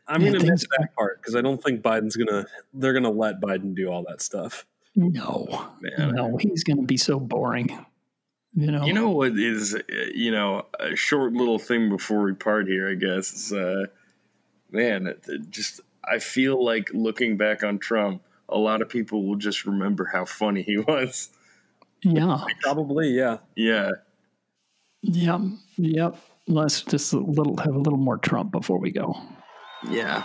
Speaker 5: I'm
Speaker 4: Yeah,
Speaker 5: gonna miss that part because I don't think Biden's gonna. They're gonna let Biden do all that stuff.
Speaker 4: No,
Speaker 6: Man.
Speaker 4: no, he's going to be so boring. You know,
Speaker 6: You know what is uh, you know a short little thing before we part here, I guess. Is, uh, man, it- it just I feel like looking back on Trump, a lot of people will just remember how funny he was.
Speaker 4: yeah.
Speaker 5: Probably, yeah.
Speaker 6: Yeah,
Speaker 4: Yep. Yep. Let's just a little have a little more Trump before we go.
Speaker 6: yeah.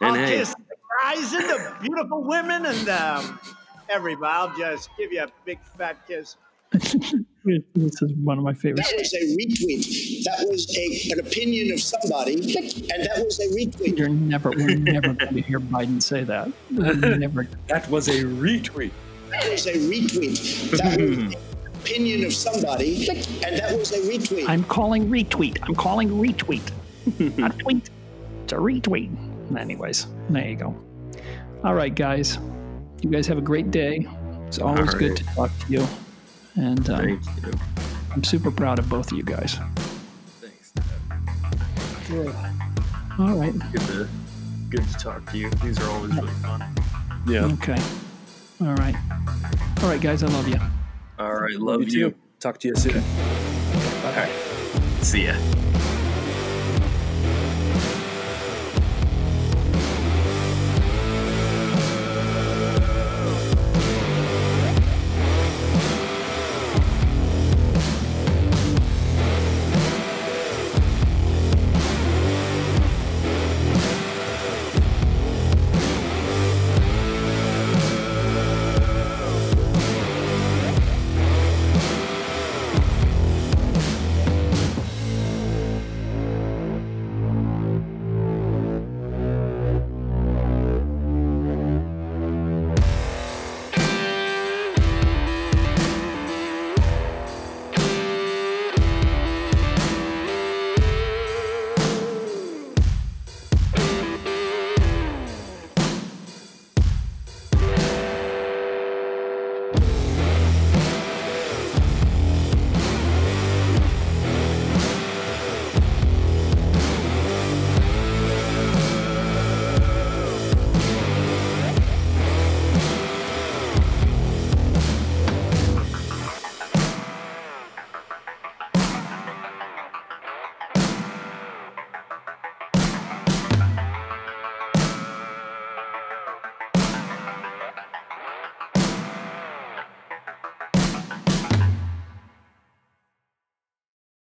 Speaker 2: I'll
Speaker 6: And hey,
Speaker 2: kiss the guys and the beautiful women and um, everybody. I'll just give you a big fat kiss.
Speaker 4: this is one of my favorites.
Speaker 9: That was a retweet. That was a, an opinion of somebody, and that was a retweet.
Speaker 4: You're never we're never going to hear Biden say that. We're never.
Speaker 5: That was a retweet.
Speaker 9: That was a retweet. That was an opinion of somebody, and that was a retweet.
Speaker 4: I'm calling retweet. I'm calling retweet. Not a tweet. It's a retweet. Anyways, there you go. All right, guys. You guys have a great day. It's always
Speaker 6: All
Speaker 4: good to talk to you. And um,
Speaker 6: thank you.
Speaker 4: I'm super proud of both of you guys.
Speaker 6: Thanks.
Speaker 4: All right.
Speaker 6: Good to good to talk to you. These are always really fun.
Speaker 5: Yeah.
Speaker 4: Okay. All right. All right, guys. I love you.
Speaker 6: All right, love
Speaker 5: you
Speaker 6: you.
Speaker 5: too. Talk to you soon.
Speaker 6: All right, see ya.